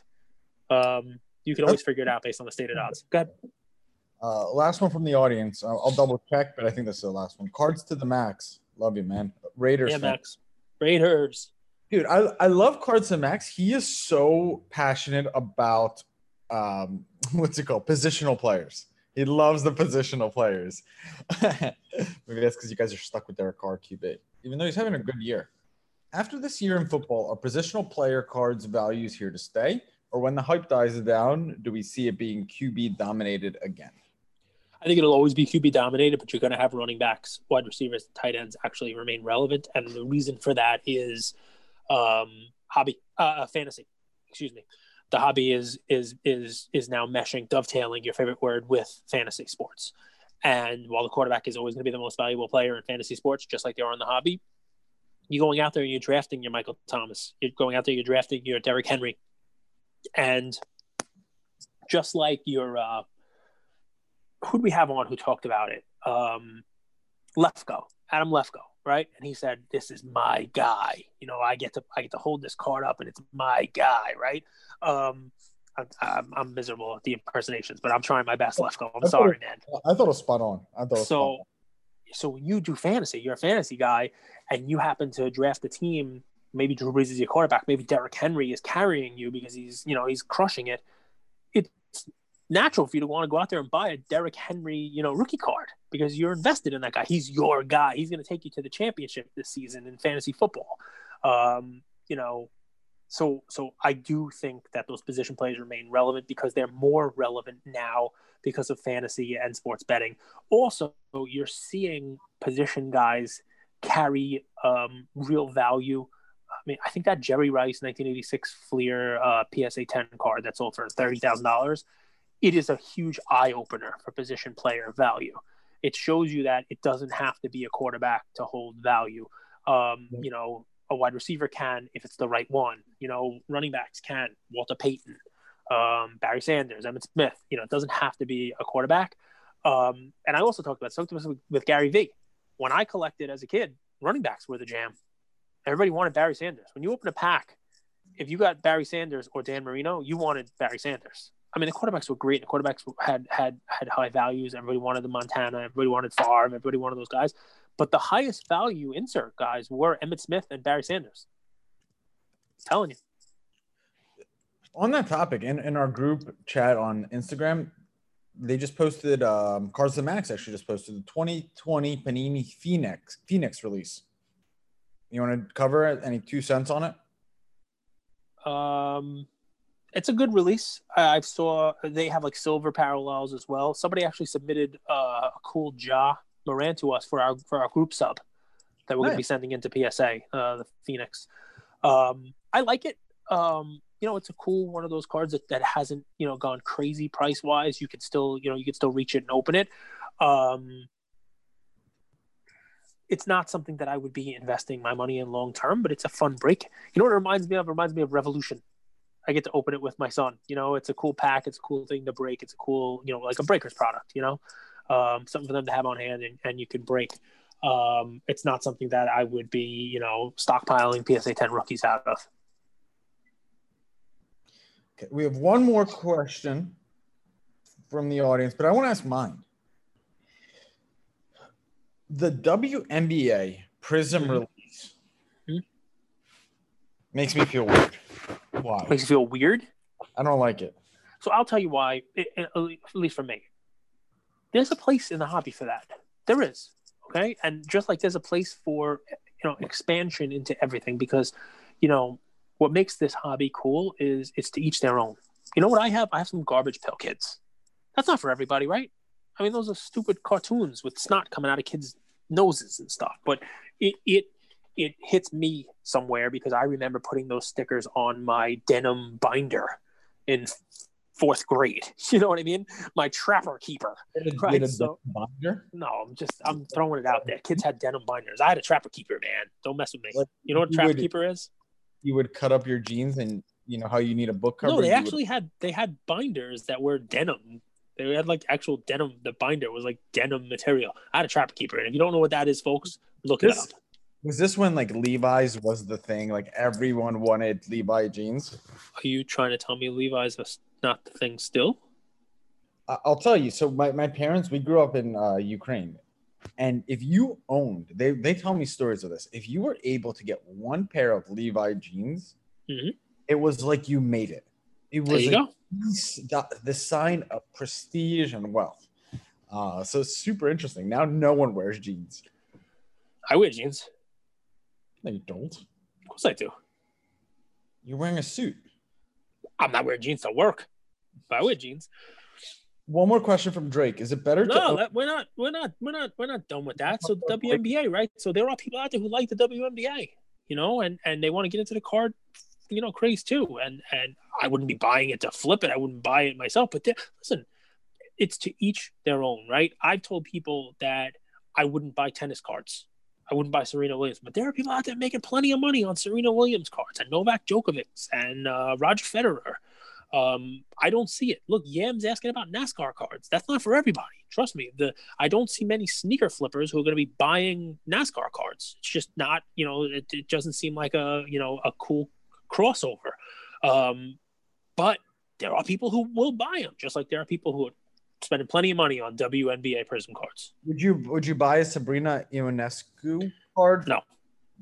Um, you can always figure it out based on the stated odds. Go ahead. Uh, last one from the audience. I'll, I'll double check, but I think this is the last one. Cards to the max. Love you, man. Raiders. Yeah, fan. Max. Raiders. Dude, I, I love Cards to Max. He is so passionate about um what's it called? Positional players. He loves the positional players. Maybe that's because you guys are stuck with Derek Carr QB, even though he's having a good year. After this year in football, are positional player cards values here to stay? Or when the hype dies down, do we see it being QB dominated again? I think it'll always be QB dominated, but you're going to have running backs, wide receivers, tight ends actually remain relevant, and the reason for that is um, hobby, uh, fantasy. Excuse me. The hobby is is is is now meshing, dovetailing your favorite word with fantasy sports. And while the quarterback is always going to be the most valuable player in fantasy sports, just like they are in the hobby, you're going out there and you're drafting your Michael Thomas. You're going out there, you're drafting your Derrick Henry, and just like your uh, who do we have on who talked about it? Um, Lefkoe, Adam Lefkoe, right? And he said, "This is my guy. You know, I get to I get to hold this card up, and it's my guy, right?" Um, I'm, I'm, I'm miserable at the impersonations, but I'm trying my best, Lefkoe. I'm sorry, it- man. I thought it was spot on. I thought it was spot So, on. so when you do fantasy, you're a fantasy guy, and you happen to draft a team. Maybe Drew Brees is your quarterback. Maybe Derrick Henry is carrying you because he's, you know, he's crushing it. Natural for you to want to go out there and buy a Derrick Henry, you know, rookie card because you're invested in that guy. He's your guy. He's going to take you to the championship this season in fantasy football. Um, you know, so so I do think that those position players remain relevant because they're more relevant now because of fantasy and sports betting. Also, you're seeing position guys carry um, real value. I mean, I think that Jerry Rice 1986 Fleer uh, PSA 10 card that sold for thirty thousand dollars. It is a huge eye opener for position player value. It shows you that it doesn't have to be a quarterback to hold value. Um, you know, a wide receiver can if it's the right one. You know, running backs can. Walter Payton, um, Barry Sanders, Emmitt Smith. You know, it doesn't have to be a quarterback. Um, and I also talked about something with, with Gary Vee. When I collected as a kid, running backs were the jam. Everybody wanted Barry Sanders. When you open a pack, if you got Barry Sanders or Dan Marino, you wanted Barry Sanders. I mean, the quarterbacks were great. The quarterbacks had had had high values. Everybody wanted the Montana. Everybody wanted Favre. Everybody wanted those guys. But the highest value insert guys were Emmitt Smith and Barry Sanders. I'm telling you. on that topic, in, in our group chat on Instagram, they just posted um Cards to Max actually just posted the 2020 Panini Phoenix Phoenix release. You want to cover it? Any two cents on it? Um, it's a good release. I, saw they have like silver parallels as well. Somebody actually submitted uh, a cool Ja Morant to us for our for our group sub that we're going to be sending into PSA, uh, the Phoenix. Um, I like it. Um, you know, it's a cool one of those cards that, that hasn't you know gone crazy price wise. You can still you know you can still reach it and open it. Um, it's not something that I would be investing my money in long term, but it's a fun break. You know what it reminds me of? It reminds me of Revolution. I get to open it with my son. You know, it's a cool pack. It's a cool thing to break. It's a cool, you know, like a breaker's product. You know, um, something for them to have on hand and, and you can break. Um, it's not something that I would be, you know, stockpiling PSA 10 rookies out of. Okay, we have one more question from the audience, but I want to ask mine. The WNBA Prism Mhm. release. Makes me feel weird. Why? Makes you feel weird. I don't like it. So I'll tell you why, it, it- at least for me. There's a place in the hobby for that. There is. Okay. And just like there's a place for, you know, expansion into everything because, you know, what makes this hobby cool is it's to each their own. You know what I have? I have some garbage pail kids. That's not for everybody, right? I mean, those are stupid cartoons with snot coming out of kids' noses and stuff. But it it it hits me somewhere because I remember putting those stickers on my denim binder in fourth grade. You know what I mean? My trapper keeper. Right, so- binder? No, I'm just I'm throwing it out there. Kids had denim binders. I had a trapper keeper, man. Don't mess with me. Like, You know what you trapper would- keeper is? You would cut up your jeans and you know how you need a book cover. No, they you would- actually had they had binders that were denim. They had like actual denim. The binder was like denim material. I had a trapper keeper, and if you don't know what that is, folks, look it up. Was this when like Levi's was the thing? Like everyone wanted Levi jeans. Are you trying to tell me Levi's is not the thing still? I- I'll tell you. So my, my parents, we grew up in uh, Ukraine, and if you owned, they they tell me stories of this. If you were able to get one pair of Levi jeans, Mhm. it was like you made it. It was like the sign of prestige and wealth. Uh, so super interesting. Now no one wears jeans. I wear jeans. No, you don't. Of course I do. You're wearing a suit. I'm not wearing jeans to work, but I wear jeans. One more question from Drake. Is it better to No, own- we're not. We're not. We're not. We're not done with that. So the WNBA, right? So there are people out there who like the WNBA, you know, and and they want to get into the card, you know, craze too. And and I wouldn't be buying it to flip it. I wouldn't buy it myself. But there- listen, it's to each their own, right? I've told people that I wouldn't buy tennis cards. I wouldn't buy Serena Williams, but there are people out there making plenty of money on Serena Williams cards and Novak Djokovic and uh, Roger Federer. Um, I don't see it. Look, Yam's asking about NASCAR cards. That's not for everybody. Trust me. The I don't see many sneaker flippers who are going to be buying NASCAR cards. It's just not. You know, it, it doesn't seem like a you know a cool crossover. Um, but there are people who will buy them, just like there are people who spending plenty of money on WNBA Prism cards. Would you would you buy a Sabrina Ionescu card? No.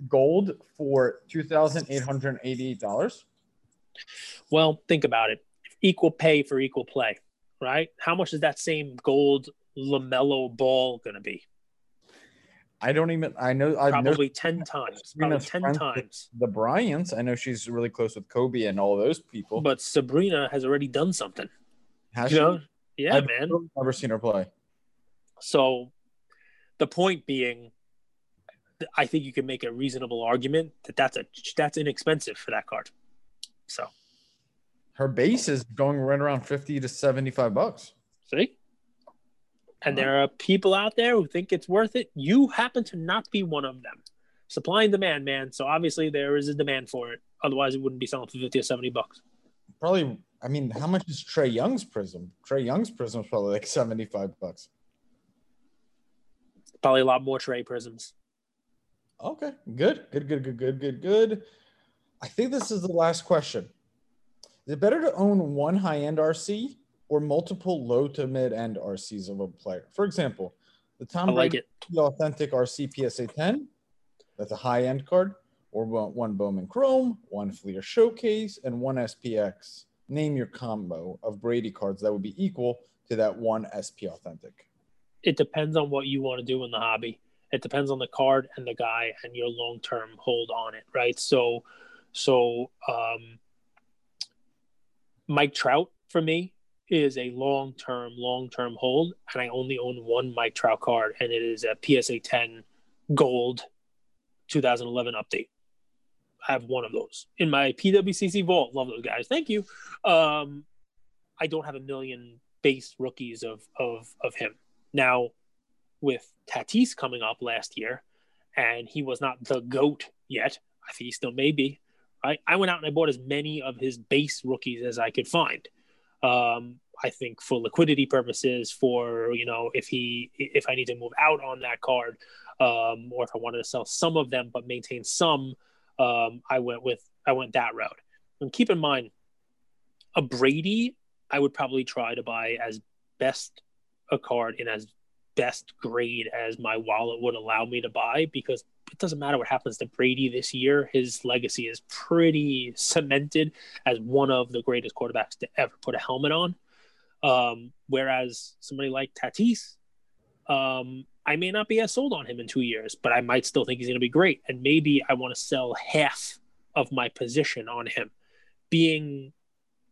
Gold for two thousand eight hundred eighty eight dollars. Well, think about it. Equal pay for equal play, right? How much is that same gold Lamelo ball going to be? I don't even. I know. I know Probably ten times. Probably ten times. the Bryants. I know she's really close with Kobe and all those people. But Sabrina has already done something. Has You she? know? Yeah, I've man. never seen her play. So the point being, I think you can make a reasonable argument that that's a that's inexpensive for that card. So Her base is going right around fifty to seventy five bucks. see, and there are people out there who think it's worth it. You happen to not be one of them. Supply and demand, man. So obviously there is a demand for it. Otherwise, it wouldn't be selling for fifty or seventy bucks. Probably. I mean, how much is Trae Young's prism? Trae Young's prism is probably like seventy five bucks. Probably a lot more Trae prisms. Okay, good, good, good, good, good, good, good. I think this is the last question. Is it better to own one high end RC or multiple low to mid end RCs of a player? For example, the Tom I like Brady it. Authentic RC PSA 10, that's a high end card, or one Bowman Chrome, one Fleer Showcase, and one SPX. Name your combo of Brady cards that would be equal to that one SP Authentic. it depends on what you want to do in the hobby. It depends on the card and the guy and your long term hold on it, right? So, so um, Mike Trout for me is a long term, long term hold, and I only own one Mike Trout card, and it is a PSA 10 Gold 2011 update. I have one of those in my PWCC vault. Love those guys. Thank you. Um, I don't have a million base rookies of of of him. Now, with Tatis coming up last year, and he was not the GOAT yet, I think he still may be, right? I went out and I bought as many of his base rookies as I could find. Um, I think for liquidity purposes, for, you know, if he, if I need to move out on that card, um, or if I wanted to sell some of them but maintain some, um, I went with, I went that route. And keep in mind, a Brady, I would probably try to buy as best a card in as best grade as my wallet would allow me to buy because it doesn't matter what happens to Brady this year. His legacy is pretty cemented as one of the greatest quarterbacks to ever put a helmet on. Um, whereas somebody like Tatis, um, I may not be as sold on him in two years, but I might still think he's going to be great. And maybe I want to sell half of my position on him. Being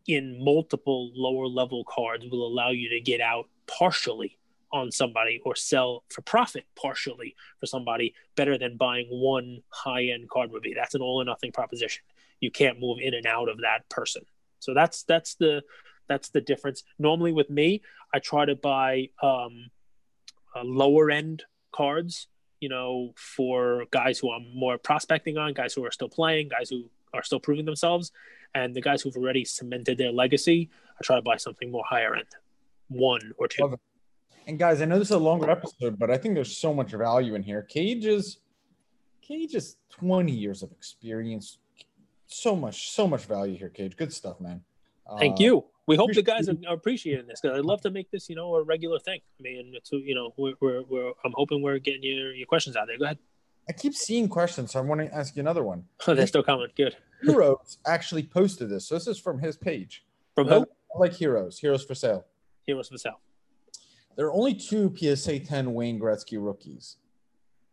in multiple lower level cards will allow you to get out partially on somebody or sell for profit partially for somebody better than buying one high end card would be. That's an all or nothing proposition. You can't move in and out of that person. So that's that's the that's the difference. Normally with me, I try to buy um, uh, lower end cards, you know, for guys who I'm more prospecting on, guys who are still playing, guys who are still proving themselves. And the guys who've already cemented their legacy, I try to buy something more higher end, one or two. And guys, I know this is a longer episode, but I think there's so much value in here. Cage is Cage is 20 years of experience. So much, so much value here, Cage. Good stuff, man. Thank Uh, you. We hope the guys are appreciating this because I'd love to make this, you know, a regular thing. I mean, it's you know, we're, we're, we're I'm hoping we're getting your, your questions out there. Go ahead. I keep seeing questions, so I'm want to ask you another one. Oh, they're still coming. Good. Heroes actually posted this. So this is from his page. From uh, I who? like Heroes. Heroes for sale. Heroes for sale. There are only two PSA 10 Wayne Gretzky rookies.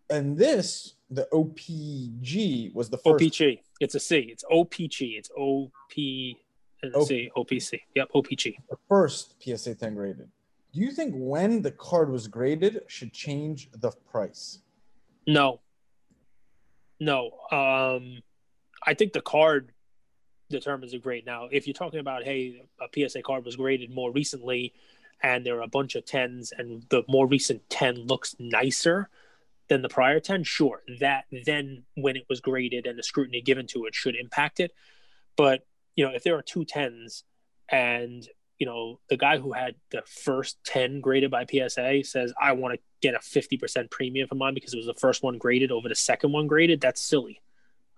And this, the OPG, was the first. OPG. It's a C. It's OPG. It's OP O- C. OPC. Yep. OPG. the first PSA 10 graded. Do you think when the card was graded should change the price? No. No. Um, I think the card determines a grade. Now, if you're talking about, hey, a PSA card was graded more recently and there are a bunch of 10s and the more recent 10 looks nicer than the prior 10, sure. That then when it was graded and the scrutiny given to it should impact it. But, you know, if there are two tens and you know, the guy who had the first 10 graded by PSA says, I want to get a 50% premium for mine because it was the first one graded over the second one graded. That's silly.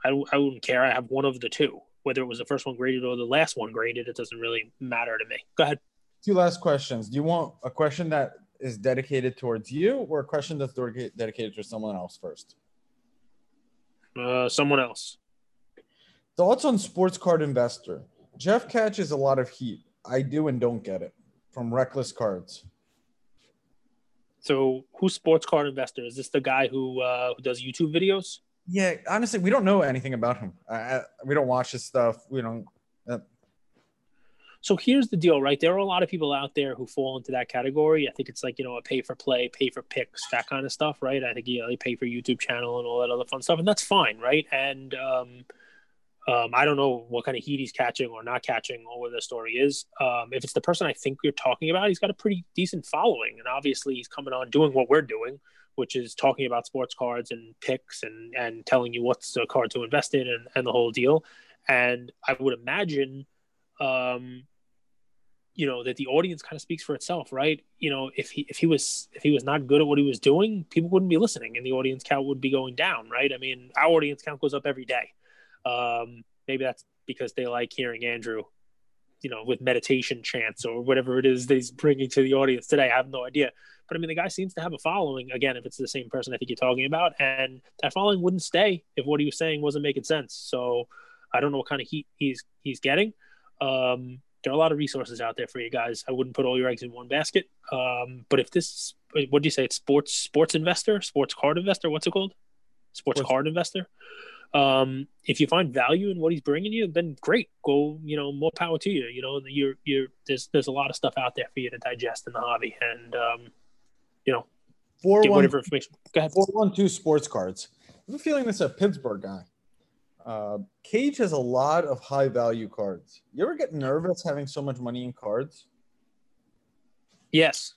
I, I wouldn't care. I have one of the two. Whether it was the first one graded or the last one graded, it doesn't really matter to me. Go ahead. Two last questions. Do you want a question that is dedicated towards you or a question that's dedicated to someone else first? Uh, someone else. Thoughts on sports card investor? Jeff catches a lot of heat. I do and don't get it from reckless cards. So, who's sports card investor? Is this the guy who uh, who does YouTube videos? Yeah, honestly, we don't know anything about him. We don't watch his stuff. We don't. So here's the deal, right? There are a lot of people out there who fall into that category. I think it's like, you know, a pay for play, pay for picks, that kind of stuff, right? I think, you know, they pay for YouTube channel and all that other fun stuff, and that's fine, right? And um, um, I don't know what kind of heat he's catching or not catching or what the story is. Um, if it's the person I think you're talking about, he's got a pretty decent following. And obviously he's coming on doing what we're doing, which is talking about sports cards and picks and, and telling you what's a card to invest in and, and the whole deal. And I would imagine, um, you know that the audience kind of speaks for itself right you know if he if he was if he was not good at what he was doing people wouldn't be listening and the audience count would be going down right i mean our audience count goes up every day um maybe that's because they like hearing andrew you know with meditation chants or whatever it is that he's bringing to the audience today i have no idea but i mean the guy seems to have a following again if it's the same person i think you're talking about and that following wouldn't stay if what he was saying wasn't making sense so i don't know what kind of heat he's he's getting um there are a lot of resources out there for you guys. I wouldn't put all your eggs in one basket. Um, but if this, what do you say? It's sports sports investor, sports card investor. What's it called? Sports, Sports- card investor. Um, if you find value in what he's bringing you, then great. Go, you know, more power to you. You know, you're you're there's there's a lot of stuff out there for you to digest in the hobby, and um, you know, Four get one whatever information. Go ahead. four one two sports cards. I'm feeling this a Pittsburgh guy. Uh, Cage has a lot of high value cards. You ever get nervous having so much money in cards? Yes.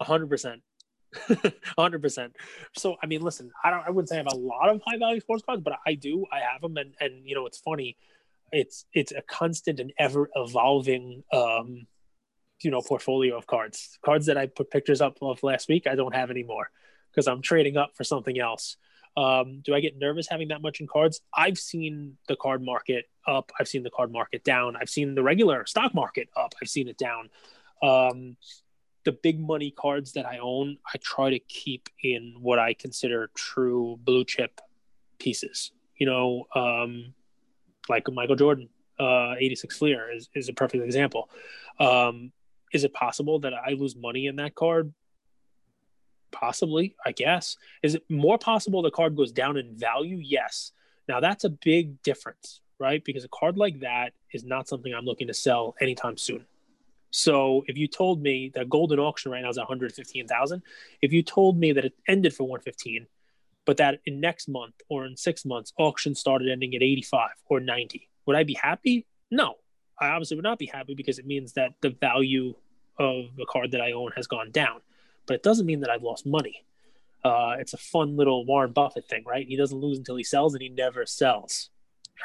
A hundred percent. Hundred percent. So I mean, listen, I don't I wouldn't say I have a lot of high value sports cards, but I do. I have them and and you know it's funny. It's it's a constant and ever evolving um you know portfolio of cards. Cards that I put pictures up of last week, I don't have anymore because I'm trading up for something else. Um, do I get nervous having that much in cards? I've seen the card market up. I've seen the card market down. I've seen the regular stock market up. I've seen it down. Um, the big money cards that I own, I try to keep in what I consider true blue chip pieces. You know, um, like Michael Jordan, uh, 86 Fleer is, is a perfect example. Um, is it possible that I lose money in that card? Possibly, I guess. Is it more possible the card goes down in value? Yes. Now that's a big difference, right? Because a card like that is not something I'm looking to sell anytime soon. So if you told me that Goldin auction right now is 115,000, if you told me that it ended for 115, but that in next month or in six months auction started ending at 85 or 90, would I be happy? No, I obviously would not be happy because it means that the value of a card that I own has gone down, but it doesn't mean that I've lost money. Uh, it's a fun little Warren Buffett thing, right? He doesn't lose until he sells, and he never sells,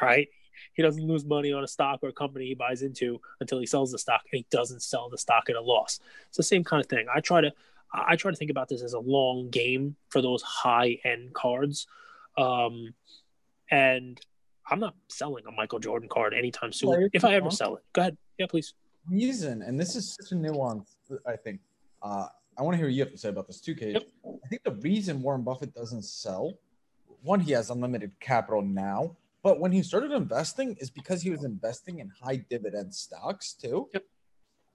right? He doesn't lose money on a stock or a company he buys into until he sells the stock and he doesn't sell the stock at a loss. It's the same kind of thing. I try to I try to think about this as a long game for those high end cards. Um, and I'm not selling a Michael Jordan card anytime soon. if I ever sell it, go ahead. Yeah, please. Reason, and this is such a nuance, I think. Uh, I want to hear what you have to say about this too, Cage. Yep. I think the reason Warren Buffett doesn't sell, one, he has unlimited capital now, but when he started investing is because he was investing in high dividend stocks too. Yep.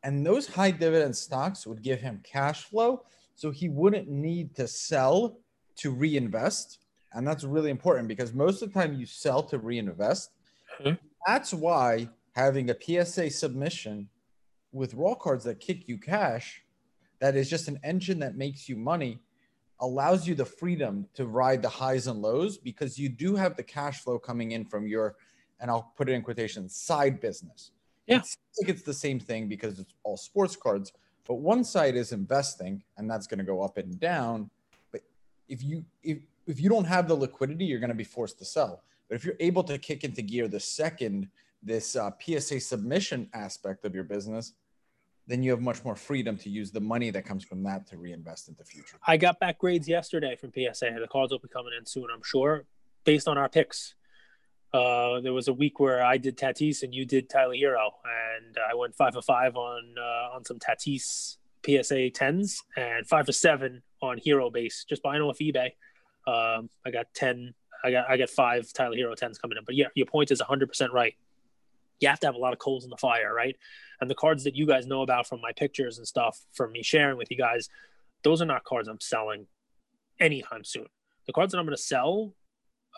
And those high dividend stocks would give him cash flow. So he wouldn't need to sell to reinvest. And that's really important because most of the time you sell to reinvest. Mm-hmm. That's why having a PSA submission with raw cards that kick you cash, that is just an engine that makes you money, allows you the freedom to ride the highs and lows because you do have the cash flow coming in from your, and I'll put it in quotations, side business. Yeah. It's like it's the same thing because it's all sports cards, but one side is investing and that's going to go up and down. But if you, if, if you don't have the liquidity, you're going to be forced to sell. But if you're able to kick into gear the second this uh, PSA submission aspect of your business, then you have much more freedom to use the money that comes from that to reinvest into future. I got back grades yesterday from PSA. The cards will be coming in soon, I'm sure, based on our picks. Uh, there was a week where I did Tatis and you did Tyler Herro, and I went five for five on uh, on some Tatis PSA tens and five for seven on Herro base, just buying off eBay. Um, I got ten. I got I got five Tyler Herro tens coming in. But yeah, your point is 100 percent right. You have to have a lot of coals in the fire, right? And the cards that you guys know about from my pictures and stuff, from me sharing with you guys, those are not cards I'm selling anytime soon. The cards that I'm going to sell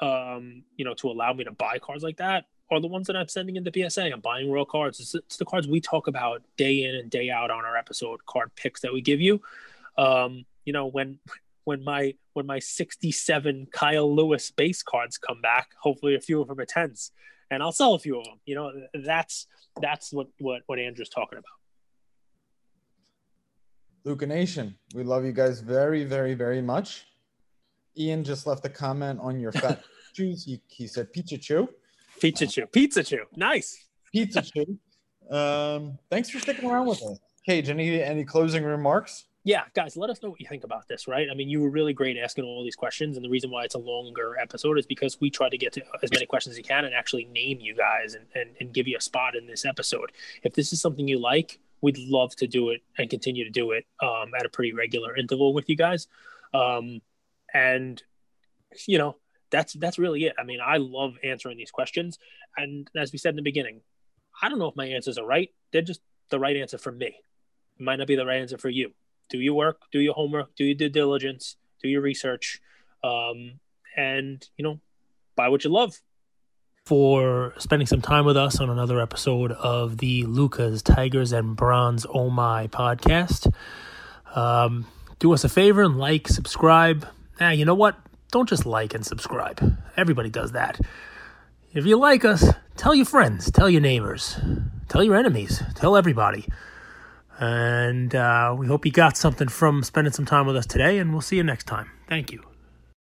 um, you know, to allow me to buy cards like that are the ones that I'm sending into PSA. I'm buying real cards. It's, it's, the cards we talk about day in and day out on our episode card picks that we give you. Um, you know, when when my when my 67 Kyle Lewis base cards come back, hopefully a few of them are tens, and I'll sell a few of them. You know, that's that's what what what Andrew's talking about. Luka Nation, we love you guys very, very, very much. Ian just left a comment on your fat shoes. He, he said pizza chew. Pizza chew. Pizza chew. Nice. Pizza chew. Um, thanks for sticking around with us. Cage, any any closing remarks? Yeah, guys, let us know what you think about this, right? I mean, you were really great asking all these questions, and the reason why it's a longer episode is because we try to get to as many questions as you can and actually name you guys and, and, and give you a spot in this episode. If this is something you like, we'd love to do it and continue to do it um, at a pretty regular interval with you guys. Um, and you know that's that's really it i mean i love answering these questions and as we said in the beginning i don't know if my answers are right they're just the right answer for me it might not be the right answer for you do your work do your homework do your due diligence do your research um, and you know buy what you love for spending some time with us on another episode of the Lukas Tigers and Bronze Oh My podcast. Um, do us a favor and like, subscribe, now, you know what? Don't just like and subscribe. Everybody does that. If you like us, tell your friends, tell your neighbors, tell your enemies, tell everybody. And uh, we hope you got something from spending some time with us today, and we'll see you next time. Thank you.